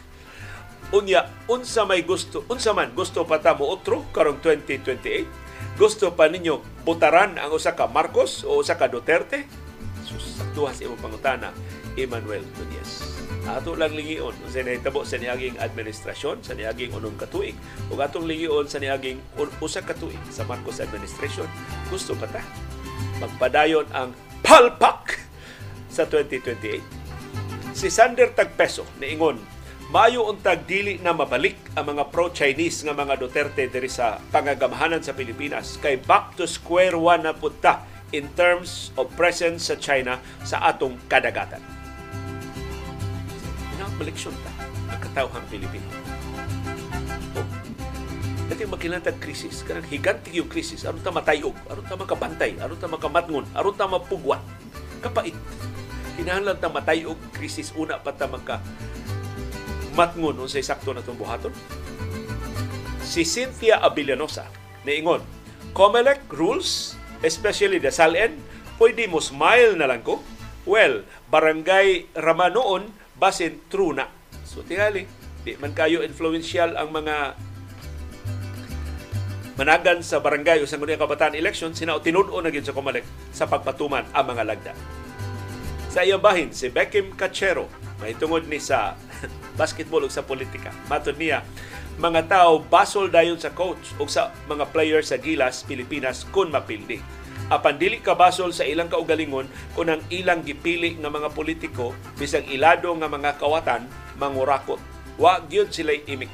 Unya, unsa may gusto, unsa man gusto pa ta mo otro karong 2028? Gusto pa ninyo butaran ang usa ka Marcos o usa ka Duterte? Susaktuha sa imong pangutana, Emmanuel Nunez. Ato lang lingion sa nahitabo sa niaging administrasyon, sa niaging unong katuig, ug atong lingion sa niaging usa katuig sa Marcos administration. Gusto pa ta magpadayon ang palpak sa 2028. Si Sander Tagpeso niingon, Mayo untag dili na mabalik ang mga pro-Chinese nga mga Duterte diri sa pangagamahanan sa Pilipinas kay back to square one na punta in terms of presence sa China sa atong kadagatan. Pinakabaliksyon ta ang katawhang Pilipino. Dati makilantag krisis, kanang higanti yung krisis, aron ta matayog, aron ta makabantay, aron ta makamatngon, aron ta mapugwat. Kapait. Kinahanglan ta matayog krisis una pa ta magka matngon unsay sakto na itong buhaton. Si Cynthia Abilianosa, niingon, COMELEC rules, especially the SALN, pwede mo smile na lang ko. Well, barangay Ramanoon, basin true na. So tingali, di man kayo influential ang mga managan sa barangay o sa ngunit kabataan election, sina tinudo na sa Comelec sa pagpatuman ang mga lagda. Sa iyang bahin, si Beckham Cachero, may tungod ni sa basketball o sa politika. Matod niya, mga tao basol dayon sa coach o sa mga player sa Gilas, Pilipinas kung mapildi. Apan dili ka basol sa ilang kaugalingon kung ang ilang gipili nga mga politiko bisag ilado nga mga kawatan mangurakot. Wa gyud sila imik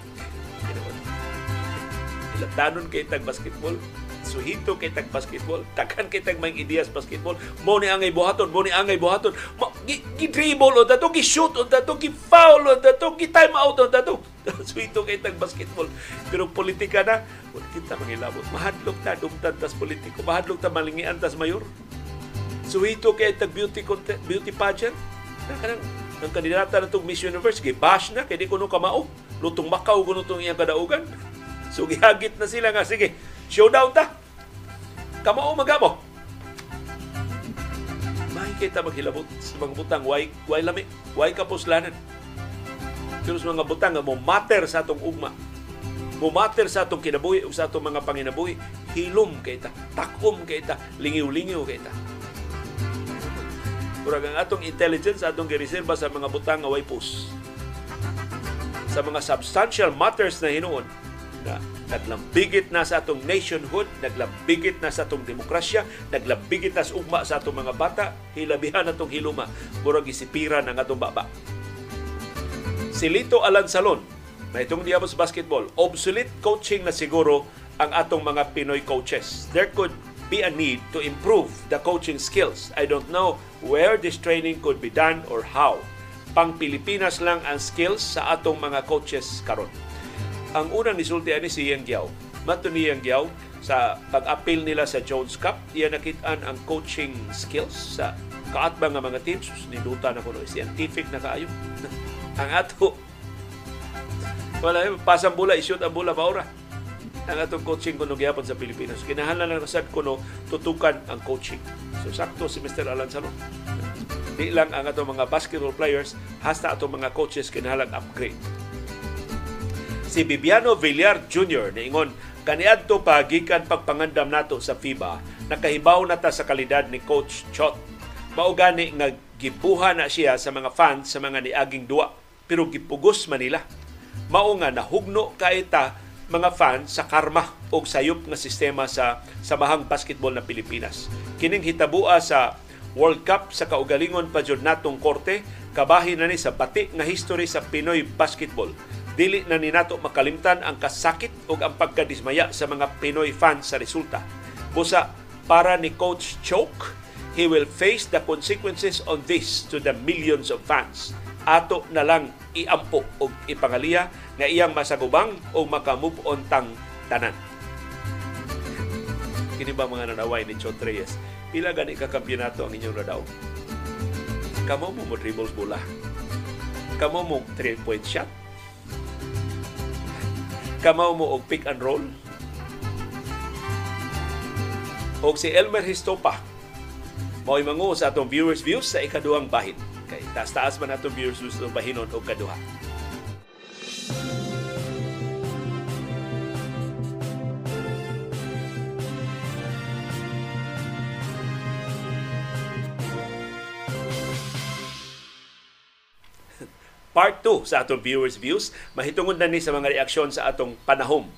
Ilatanon kay tag basketball, suhito kay tag basketball, takan kay tag may ideas basketball, mo ni angay buhaton, mo ni angay buhaton, gi-dribble o dato, gi-shoot o dato, gi-foul o dato, gi-time out o dato. suhito kay tag basketball. Pero politika na, wala kita mangilabot. Mahadlok ta, dumtan tas politiko, mahadlok ta malingian tas mayor. Suhito kay tag beauty contest, beauty pageant. Kanang ang kandidata na itong Miss Universe, gibash na, kaya di ko no kamao. Lutong makaw ko no itong iyang kadaugan. So gihagit na sila nga, sige, showdown ta. Kamao magamo. May kita maghilabot sa mga butang, why, why lami, why kapuslanan. Pero sa mga butang nga mo matter sa atong ugma, mo matter sa atong kinabuhi o sa atong mga panginabuhi, hilom kay ta, takom kay ta, lingiw-lingiw kay ta. Murag ang atong intelligence atong gireserba sa mga butang nga way pus. Sa mga substantial matters na hinuon, na naglambigit na sa atong nationhood, naglambigit na sa atong demokrasya, naglambigit na sa ugma sa atong mga bata, hilabihan atong hiluma, murag isipira ng atong baba. Si Lito Alansalon, na itong Diablos Basketball, obsolete coaching na siguro ang atong mga Pinoy coaches. There could be a need to improve the coaching skills. I don't know where this training could be done or how. Pang Pilipinas lang ang skills sa atong mga coaches karon. Ang unang nisulti ani si Yang Giao. Mato ni Yang Giao sa pag-appeal nila sa Jones Cup, iya nakitaan ang coaching skills sa kaatbang nga mga teams. Niluta na ko no, scientific na kaayo. ang ato wala pasang bula, isyot ang bula maura. Ang atong coaching kuno gyapon sa Pilipinas. Kinahanglan lang sad kuno tutukan ang coaching. So sakto si Mr. Alan Salon. Di lang ang atong mga basketball players, hasta atong mga coaches kinahanglan upgrade si Bibiano Villar Jr. niingon kaniadto pa gikan pagpangandam nato sa FIBA nakahibaw na ta sa kalidad ni Coach Chot. Mao gani nga gibuha na siya sa mga fans sa mga niaging duwa pero gipugos manila. Mao nga nahugno kay ta mga fans sa karma o sayop nga sistema sa samahang basketball na Pilipinas. Kining hitabua sa World Cup sa kaugalingon pa jud natong korte kabahin na ni sa bati nga history sa Pinoy basketball dili na ni nato makalimtan ang kasakit o ang pagkadismaya sa mga Pinoy fans sa resulta. Busa, para ni Coach Choke, he will face the consequences on this to the millions of fans. Ato na lang iampo o ipangaliya nga iyang masagubang o makamove on tang tanan. Kini ba mga nanaway ni Chot Reyes? Pila gani ka kampiyonato ang inyong radaw? Kamo mo mo dribbles bola. Kamo mo three-point shot kamaw mo og pick and roll. Og si Elmer Histopa, mao'y mangu sa atong viewers views sa ikaduhang bahin. Kay taas-taas man atong viewers views sa bahinon og kaduha. Part 2 sa atong viewers views. Mahitungod na ni sa mga reaksyon sa atong panahom.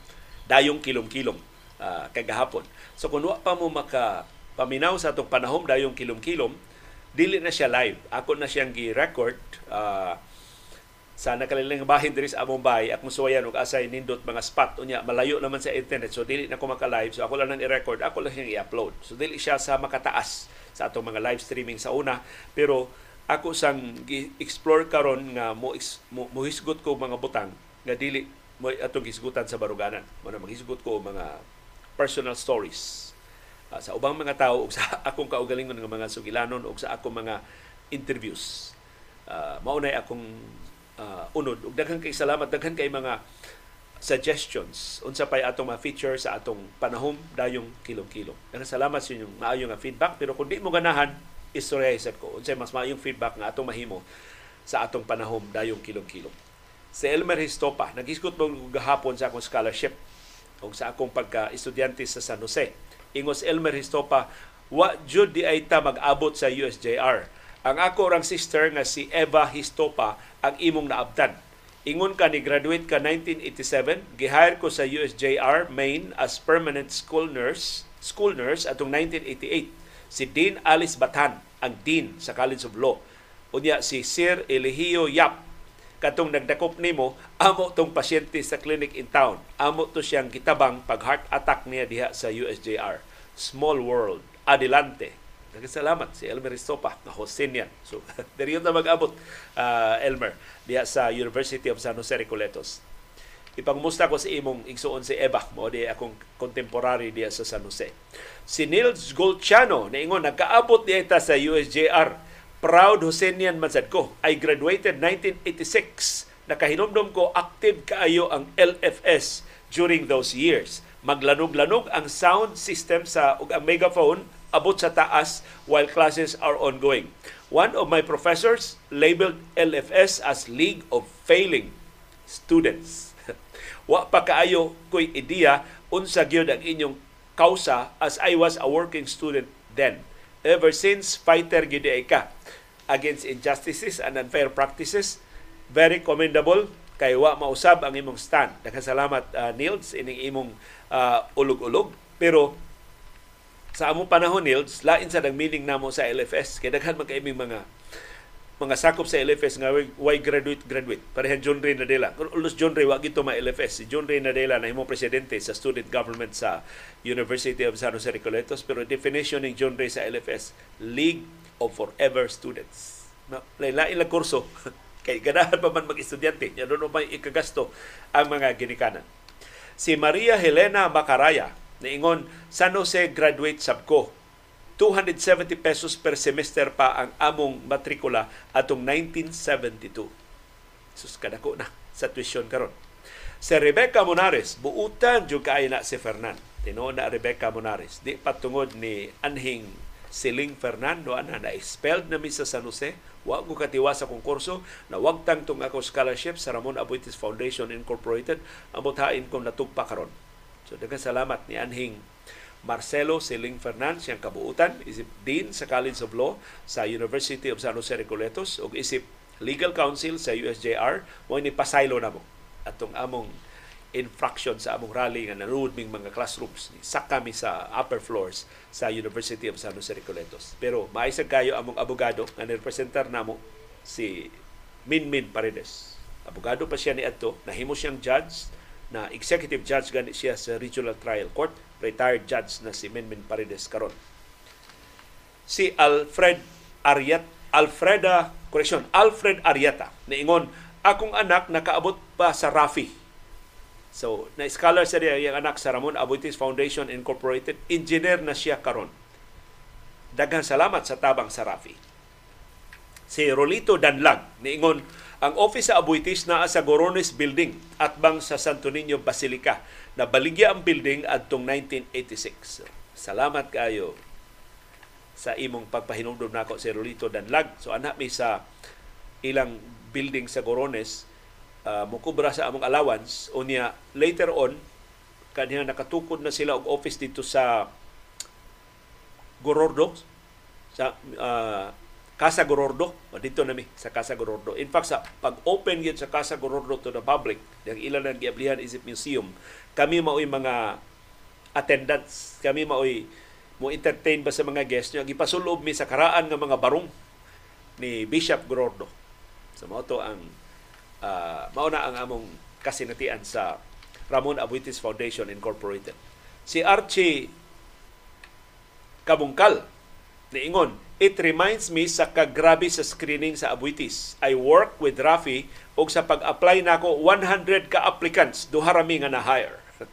Dayong kilom-kilom uh, kagahapon. So kung wa pa mo maka paminaw sa atong panahom dayong kilom-kilom dili na siya live. Ako na siyang gi-record uh, sa nakalilang bahin diri sa among bahay. At musuwayan og asay nindot mga spot. Unya malayo naman sa internet. So dili na ko maka-live. So ako lang nang i-record. Ako lang siyang i-upload. So dili siya sa makataas sa atong mga live streaming sa una. Pero ako sang explore karon nga mo, mo, mo hisgot ko mga butang nga dili mo atong hisgutan sa baruganan. Mo na maghisgot ko mga personal stories uh, sa ubang mga tao ug sa akong kaugalingon nga mga sugilanon ug sa akong mga interviews. Uh, maunay akong uh, unod. Ug daghang kay salamat daghan kay mga suggestions. Unsa pay atong ma-feature sa atong panahom dayong kilong-kilong. Daghang salamat sa inyong maayo nga feedback pero kung di mo ganahan istorya ko unsay mas maayong feedback nga atong mahimo sa atong panahom dayong kilom-kilom. Si Elmer Histopa, nag-iskot mo gahapon sa akong scholarship o sa akong pagka-estudyante sa San Jose. Ingos Elmer Histopa, wa jud di ay ta mag-abot sa USJR. Ang ako rang sister nga si Eva Histopa ang imong naabtan. Ingon ka ni graduate ka 1987, gihire ko sa USJR Maine as permanent school nurse, school nurse atong 1988. Si Dean Alice Batan ang dean sa College of Law. Unya si Sir Eligio Yap katong nagdakop nimo amo tong pasyente sa clinic in town amo to siyang gitabang pag heart attack niya diha sa USJR small world adelante Nagkasalamat si Elmer Estopa na hostin yan. So, diri na mag-abot uh, Elmer diha sa University of San Jose Recoletos. Ipangmusta ko sa imong igsuon si Eva mo di akong contemporary diha sa San Jose. Si Nils Golchano ingon nagkaabot diha ta sa USJR proud Hosenian Mansad ko. I graduated 1986. Nakahinomdom ko active kaayo ang LFS during those years. Maglanog-lanog ang sound system sa ug ang megaphone abot sa taas while classes are ongoing. One of my professors labeled LFS as League of Failing Students. Wa pa kaayo ko'y ideya unsa gyud ang inyong kausa as I was a working student then. Ever since fighter gyud ka against injustices and unfair practices. Very commendable kay wa mausab ang imong stand. Nagkasalamat uh, Nils ining imong uh, ulog-ulog pero sa among panahon Nils lain sa nag meaning namo sa LFS kay daghan man kay mga mga sakop sa LFS nga why graduate graduate? Parehan John Ray Nadela ulos John Ray wa gito ma LFS si John Ray Nadela na himo presidente sa student government sa University of San Jose Recoletos. Pero definition ni John Ray sa LFS League of Forever Students. Na lain lang kurso. Kay ganahan pa man mag-estudyante. Nya doon may ikagasto ang mga ginikanan? Si Maria Helena Macaraya niingon San Jose graduate sabko 270 pesos per semester pa ang among matrikula atong 1972. Sus kadako na sa tuition karon. Si Rebecca Monares, buutan jud kay na si Fernan. Tinuod na Rebecca Monares. Di patungod ni anhing Siling Fernando ana na expelled na mi sa San Jose. Wa ko katiwa sa konkurso na wag tang tung ako scholarship sa Ramon Abuitis Foundation Incorporated. Amot hain ko natugpa karon. So daghang salamat ni anhing Marcelo Siling Fernandez siyang kabuutan isip Dean sa College of Law sa University of San Jose Recoletos ug isip Legal Counsel sa USJR mo ni pasaylo namo atong among infraction sa among rally nga nanood ming mga classrooms ni sak kami sa upper floors sa University of San Jose Recoletos. Pero maisag kayo among abogado nga nirepresentar namo si Minmin Paredes. Abogado pa siya ni adto. Nahimo siyang judge na executive judge gani siya sa Regional Trial Court retired judge na si Minmin Paredes karon. Si Alfred Ariat Alfreda correction Alfred Ariata niingon akong anak nakaabot pa sa Rafi. So, na scholar sa diya yung anak sa Ramon Abuitis Foundation Incorporated, engineer na siya karon. Daghang salamat sa tabang sa Rafi. Si Rolito Danlag niingon ang office sa Abuitis naa sa Gorones Building at bang sa Santo Niño Basilica na baligya ang building adtong 1986. Salamat kayo sa imong pagpahinumdum nako si Rolito Danlag. So anak mi sa ilang building sa Gorones uh, mukubra sa among allowance unya later on kaniya nakatukod na sila og office dito sa Gorordo sa uh, Casa Gorordo, dito nami sa Casa Gorordo. In fact, sa pag-open yun sa Casa Gorordo to the public, yung ilan ang giablihan isip museum, kami mao'y mga attendants, kami mao'y mo entertain ba sa mga guests nyo, gipasulob mi sa karaan ng mga barong ni Bishop Gorordo. So mao to ang uh, mauna ang among kasinatian sa Ramon Abuitis Foundation Incorporated. Si Archie Kabungkal niingon It reminds me sa kagrabe sa screening sa Abuitis. I work with Rafi og sa pag-apply nako 100 ka applicants duha rami nga na-hire.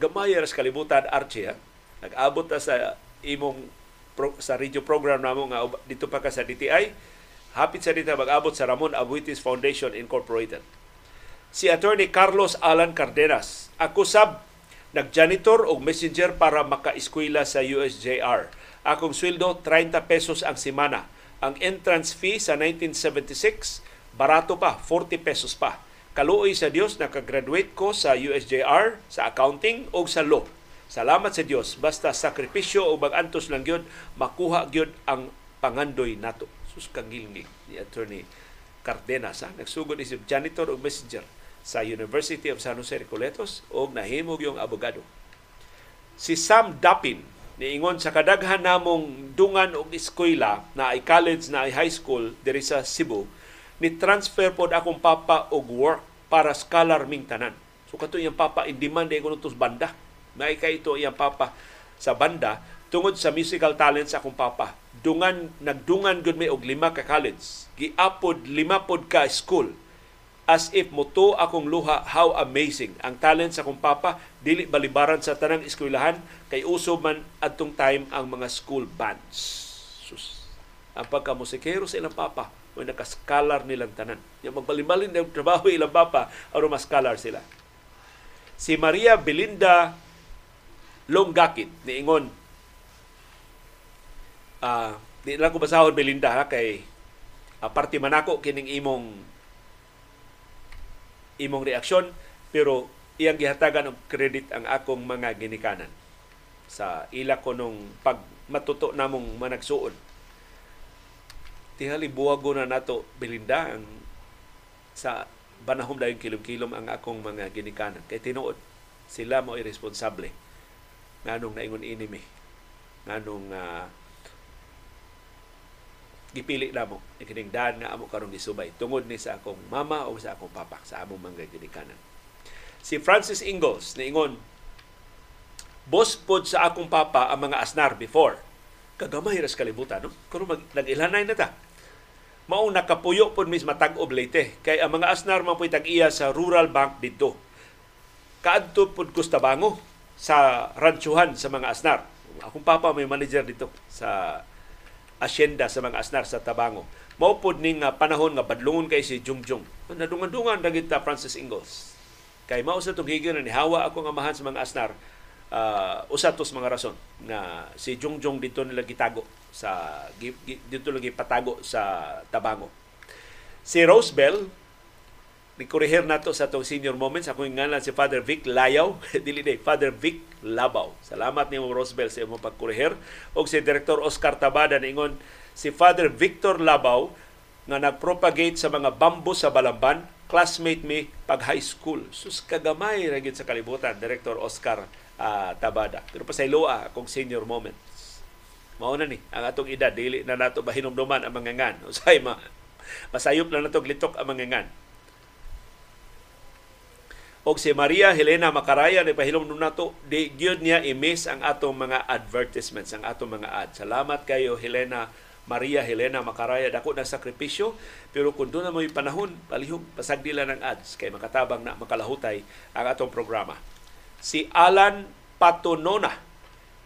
Gamay ras kalibutan Archie ha. Nag-abot ta sa imong pro, sa radio program namo nga dito pa ka sa DTI. Hapit sa dito mag-abot sa Ramon Abuitis Foundation Incorporated. Si Attorney Carlos Alan Cardenas, ako sab nag-janitor og messenger para maka-eskwela sa USJR Akong sweldo 30 pesos ang semana. Ang entrance fee sa 1976 Barato pa, 40 pesos pa. Kaluoy sa Dios, nakagraduate ko sa USJR, sa accounting o sa law. Salamat sa Dios. Basta sakripisyo o magantos lang gyud makuha gyud ang pangandoy nato. Sus kagilngig ni Attorney Cardenas. Ha? Nagsugod isip janitor o messenger sa University of San Jose Recoletos o nahimog yung abogado. Si Sam Dapin, niingon sa kadaghan namong dungan og eskwela na ay college na ay high school diri sa Cebu, ni transfer pod akong papa og work para scholar ming tanan. So kato iyang papa in demand ay kuno banda may kay ito iyang papa sa banda tungod sa musical talent sa akong papa. Dungan nagdungan gud may og lima ka college. Giapod lima pod ka school. As if moto akong luha how amazing ang talent sa akong papa dili balibaran sa tanang eskwelahan kay uso man adtong time ang mga school bands. Sus. Ang pagkamusikero sa ilang papa o nakaskalar nilang tanan. Yung magbalibalin ng trabaho ilang papa aron mas scholar sila. Si Maria Belinda Longgakit niingon uh, di lang ko basahon Belinda ha, kay uh, parte man ako kining imong imong reaksyon pero iyang gihatagan og credit ang akong mga ginikanan. Sa ila ko nung pag matuto namong managsuon tihali buwago na nato Belinda ang sa banahom dayon kilom-kilom ang akong mga ginikanan. Kay tinuod sila mo irresponsable nganong naingon ini mi. Nganong uh, gipili namo ikining daan nga amo karon gisubay. Tungod ni sa akong mama o sa akong papa sa among mga ginikanan. Si Francis Ingalls niingon boss pod sa akong papa ang mga asnar before. Kagamay ras kalibutan no? Kuno mag nag-ilanay na ta. Mao nakapuyo pod mis matag oblate kay ang mga asnar man tag-iya sa rural bank didto. Kaadto pod Gustabango sa ranchuhan sa mga asnar. Akong papa may manager dito sa asyenda sa mga asnar sa Tabango. Maupod ning uh, panahon nga badlungon kay si Jungjung. Nadungan-dungan dagit ta Francis Ingalls. Kay mao sa tunghigan ni hawa ako nga mahan sa mga asnar uh, usa tos mga rason na si Jungjung dito nila gitago sa dito lagi patago sa Tabango. Si Rosebell Nikurihir nato sa tong senior moments. Ako yung ngalan si Father Vic Layaw. Dili day, Father Vic Labaw. Salamat ni mo Rosbel sa imong pagkurihir. O si Director Oscar Tabada ingon si Father Victor Labaw nga nagpropagate sa mga bambo sa Balamban, classmate mi pag high school. Sus kagamay ra sa kalibutan, Director Oscar uh, Tabada. Pero pasayloa akong senior moments. Mao na ni ang atong edad dili na nato bahinomduman ang mga ngan. Usay ma masayop na nato litok ang mga ngan og si Maria Helena Macaraya ni pahilom nun nato di gyud niya i-miss ang atong mga advertisements ang atong mga ads. Salamat kayo Helena Maria Helena Macaraya. Dako na sakripisyo pero kun na mo panahon palihog pasagdila ng ads kay makatabang na makalahutay ang atong programa. Si Alan Patonona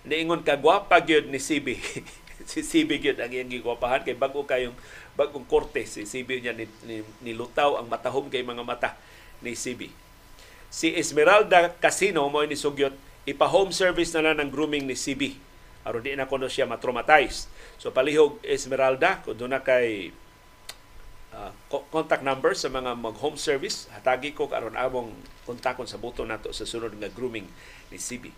niingon kagwapa gyud ni CB si CB gyud ang iyang gigwapahan kay bago kayong bagong korte si CB niya ni, ni, nilutaw ang matahom kay mga mata ni CB si Esmeralda Casino mo ni sugyot ipa-home service na lang ng grooming ni CB. Aron di na kuno siya matraumatize. So palihog Esmeralda kung doon na kay uh, contact number sa mga mag-home service, hatagi ko karon among kontakon sa buto nato sa sunod nga grooming ni CB.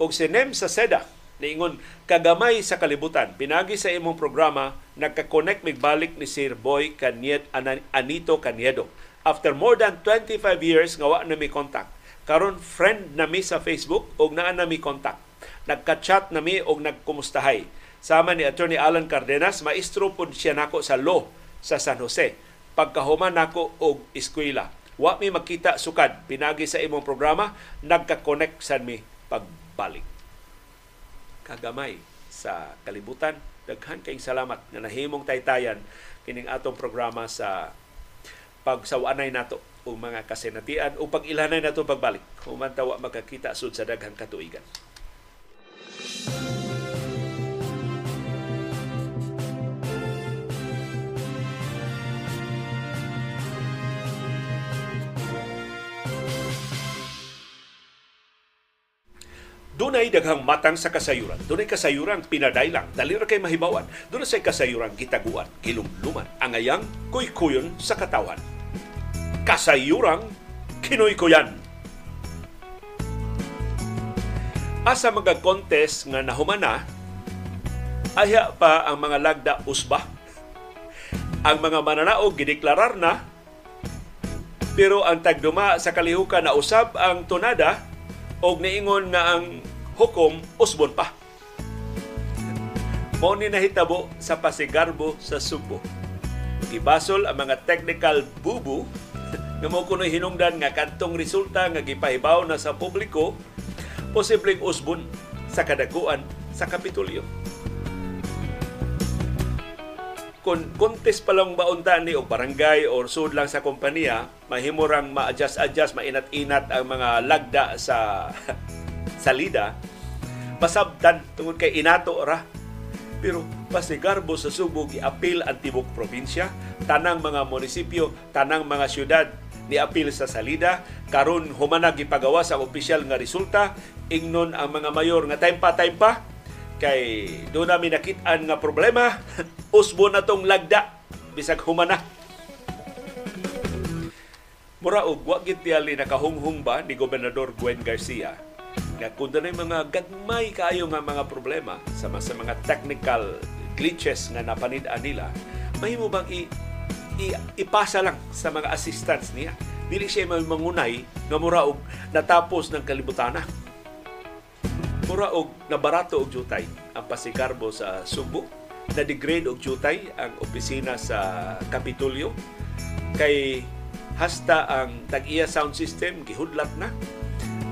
Og si Nem sa Seda, niingon kagamay sa kalibutan pinagi sa imong programa nagka-connect migbalik ni Sir Boy Kanyed Anito Caniedo after more than 25 years nga wa na mi contact. Karon friend na mi sa Facebook og naa na mi contact. Nagka-chat na mi og nagkumustahay. Sama ni Attorney Alan Cardenas, maestro pud siya nako sa law sa San Jose. Pagkahuman nako og eskwela. Wa mi makita sukad pinagi sa imong programa, nagka-connect sa mi pagbalik. Kagamay sa kalibutan. Daghan kayong salamat na nahimong taytayan kining atong programa sa pagsawanay nato o mga kasenatian o pag-ilanay nato pagbalik human tawa magkakita sud sa daghang katuigan. Dunay daghang matang sa kasayuran. Dunay kasayuran pinadailang, dali ra kay mahibawan. Dunay sa kasayuran gitaguan, kilumluman, angayang kuykuyon sa katawan. Kasayuran kinoy-kuyan. Asa mga contest nga nahumana, aya pa ang mga lagda usba. Ang mga mananaog gideklarar na pero ang tagduma sa kalihukan na usab ang tunada og niingon nga ang hukom usbon pa. Mo ni nahitabo sa pasigarbo sa Subo. Gibasol ang mga technical bubu nga mo kuno hinungdan nga kantong resulta nga gipahibaw na sa publiko posibleng usbon sa kadaguan sa Kapitolyo. Kung contest pa lang baunta ni o barangay or sud lang sa kompanya, mahimurang ma-adjust-adjust, mainat-inat ang mga lagda sa salida, masabtan tungod kay inato ra. Pero pasigarbo sa Subo giapil ang tibok probinsya, tanang mga munisipyo, tanang mga syudad ni apil sa salida. Karon humanag gipagawa sa opisyal nga resulta. Ingnon ang mga mayor nga time pa time pa. Kay do namin nakitaan nga problema. Usbo na tong lagda. Bisag humana. Mura og wa gid tiyali nakahunghung ba ni gobernador Gwen Garcia? Nga kung na mga gagmay kaayo nga mga problema sama sa mga technical glitches nga napanid-an nila mahimo bang i, ipasa lang sa mga assistants niya. Dili siya may mangunay nga mura og natapos ng kalibutana. Mura og nabarato og jutay ang pasikarbo sa Subo. Na degrade og jutay ang opisina sa Kapitolyo kay hasta ang tag-iya sound system gihudlat na.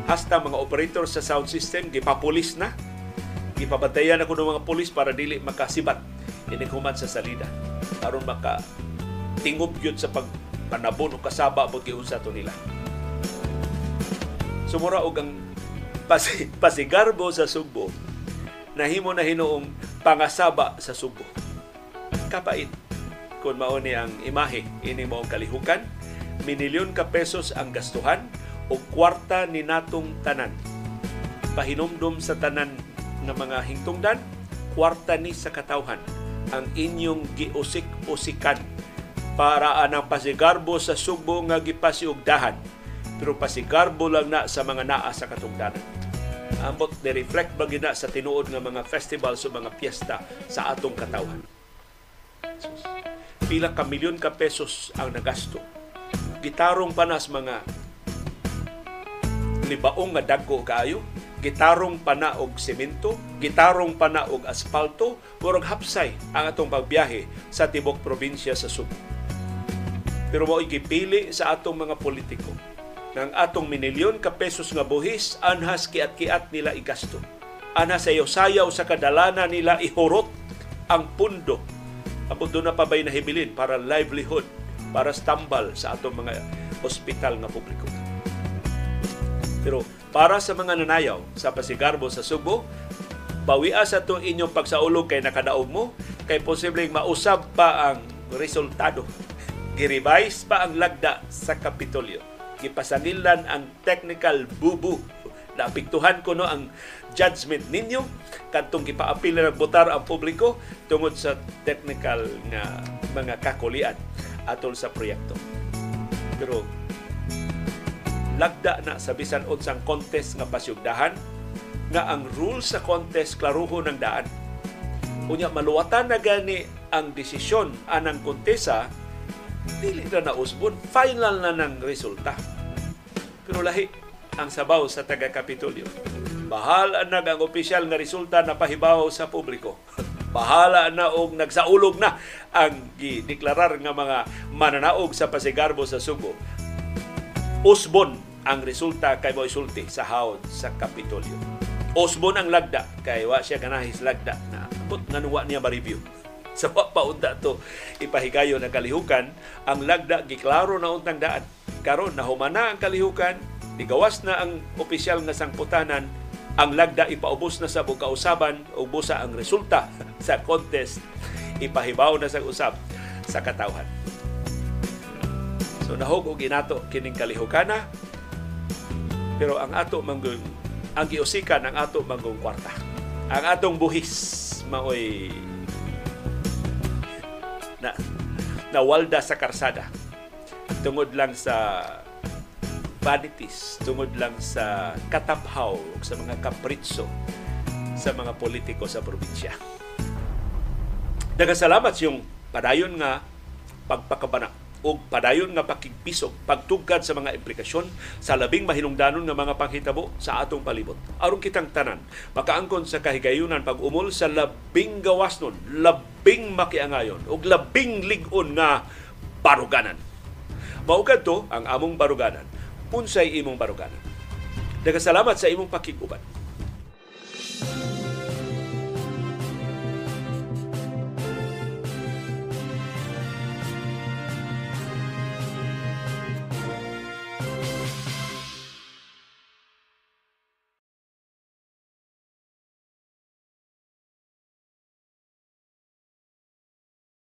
Hasta mga operator sa sound system gipapulis na. Gipabantayan ako ng mga pulis para dili makasibat. Inikuman sa salida. Aron maka tingob yun sa pag panabon o kasaba mo giunsa to nila. Sumura og ang pasi, pasigarbo sa Subo nahimo na hinuong pangasaba sa Subo. Kapait kung mao ni ang imahe ini mo kalihukan minilyon ka pesos ang gastuhan o kwarta ni natong tanan. Pahinumdum sa tanan ng mga hingtungdan, kwarta ni sa katawhan ang inyong giusik-usikan para anang pasigarbo sa Subo nga gipasiugdahan. Pero pasigarbo lang na sa mga naa sa katungdanan. Ambot ni reflect ba gina sa tinuod nga mga festival sa mga piyesta sa atong katawhan. Pila ka milyon ka pesos ang nagasto. Gitarong panas mga libaong nga dagko kaayo. Gitarong pana og semento gitarong pana og asfalto. Murag hapsay ang atong pagbiyahe sa tibok probinsya sa Subo pero mo gipili sa atong mga politiko ng atong minilyon ka pesos nga buhis anhas kiat-kiat nila igasto anhas sayaw-sayaw sa kadalana nila ihurot ang pundo Abot doon na pa ba'y nahibilin para livelihood para stambal sa atong mga ospital nga publiko. Pero para sa mga nanayaw sa pasigarbo sa Subo, bawia sa to inyong pagsaulog kay nakadaog mo, kay posibleng mausab pa ang resultado. Girevise pa ang lagda sa Kapitolyo. Gipasangilan ang technical bubu. Naapiktuhan ko no ang judgment ninyo kantong gipaapil na botar ang publiko tungod sa technical nga mga kakulian atol sa proyekto. Pero lagda na sa bisan unsang contest nga pasyugdahan nga ang rules sa contest klaruho ng daan. Unya maluwatan na gani ang desisyon anang kontesa dili na nausbon final na ng resulta. Pero lahi ang sabaw sa taga Kapitolyo. Bahal nag ang opisyal nga resulta na pahibaw sa publiko. bahala na og nagsaulog na ang gideklarar nga mga mananaog sa pasigarbo sa Subo. Usbon ang resulta kay mo isulti sa hawd sa Kapitolyo. Usbon ang lagda kay wa siya ganahis lagda na put nanuwa niya ma-review. Sa so, paunda to ipahigayo na kalihukan, ang lagda giklaro na untang daan. Karon nahumana ang kalihukan, digawas na ang opisyal nga sangputanan ang lagda ipaubos na sa kausaban o busa ang resulta sa contest ipahibaw na sa usab sa katawhan. So nahog og inato kining kalihokana pero ang ato manggong ang giusikan ang ato manggong kwarta. Ang atong buhis maoy na nawalda sa karsada tungod lang sa vanities, tungod lang sa kataphaw sa mga kapritso sa mga politiko sa probinsya. Nagasalamat yung padayon nga pagpakabana o padayon nga pakigpisog, pagtugkad sa mga implikasyon sa labing mahinungdanon nga mga panghitabo sa atong palibot. Aron kitang tanan, makaangkon sa kahigayunan pag umol sa labing gawas nun, labing makiangayon, o labing ligon nga baruganan. Maugad to ang among baruganan. Unsay imong baruganan. Nagasalamat sa imong pakiguban.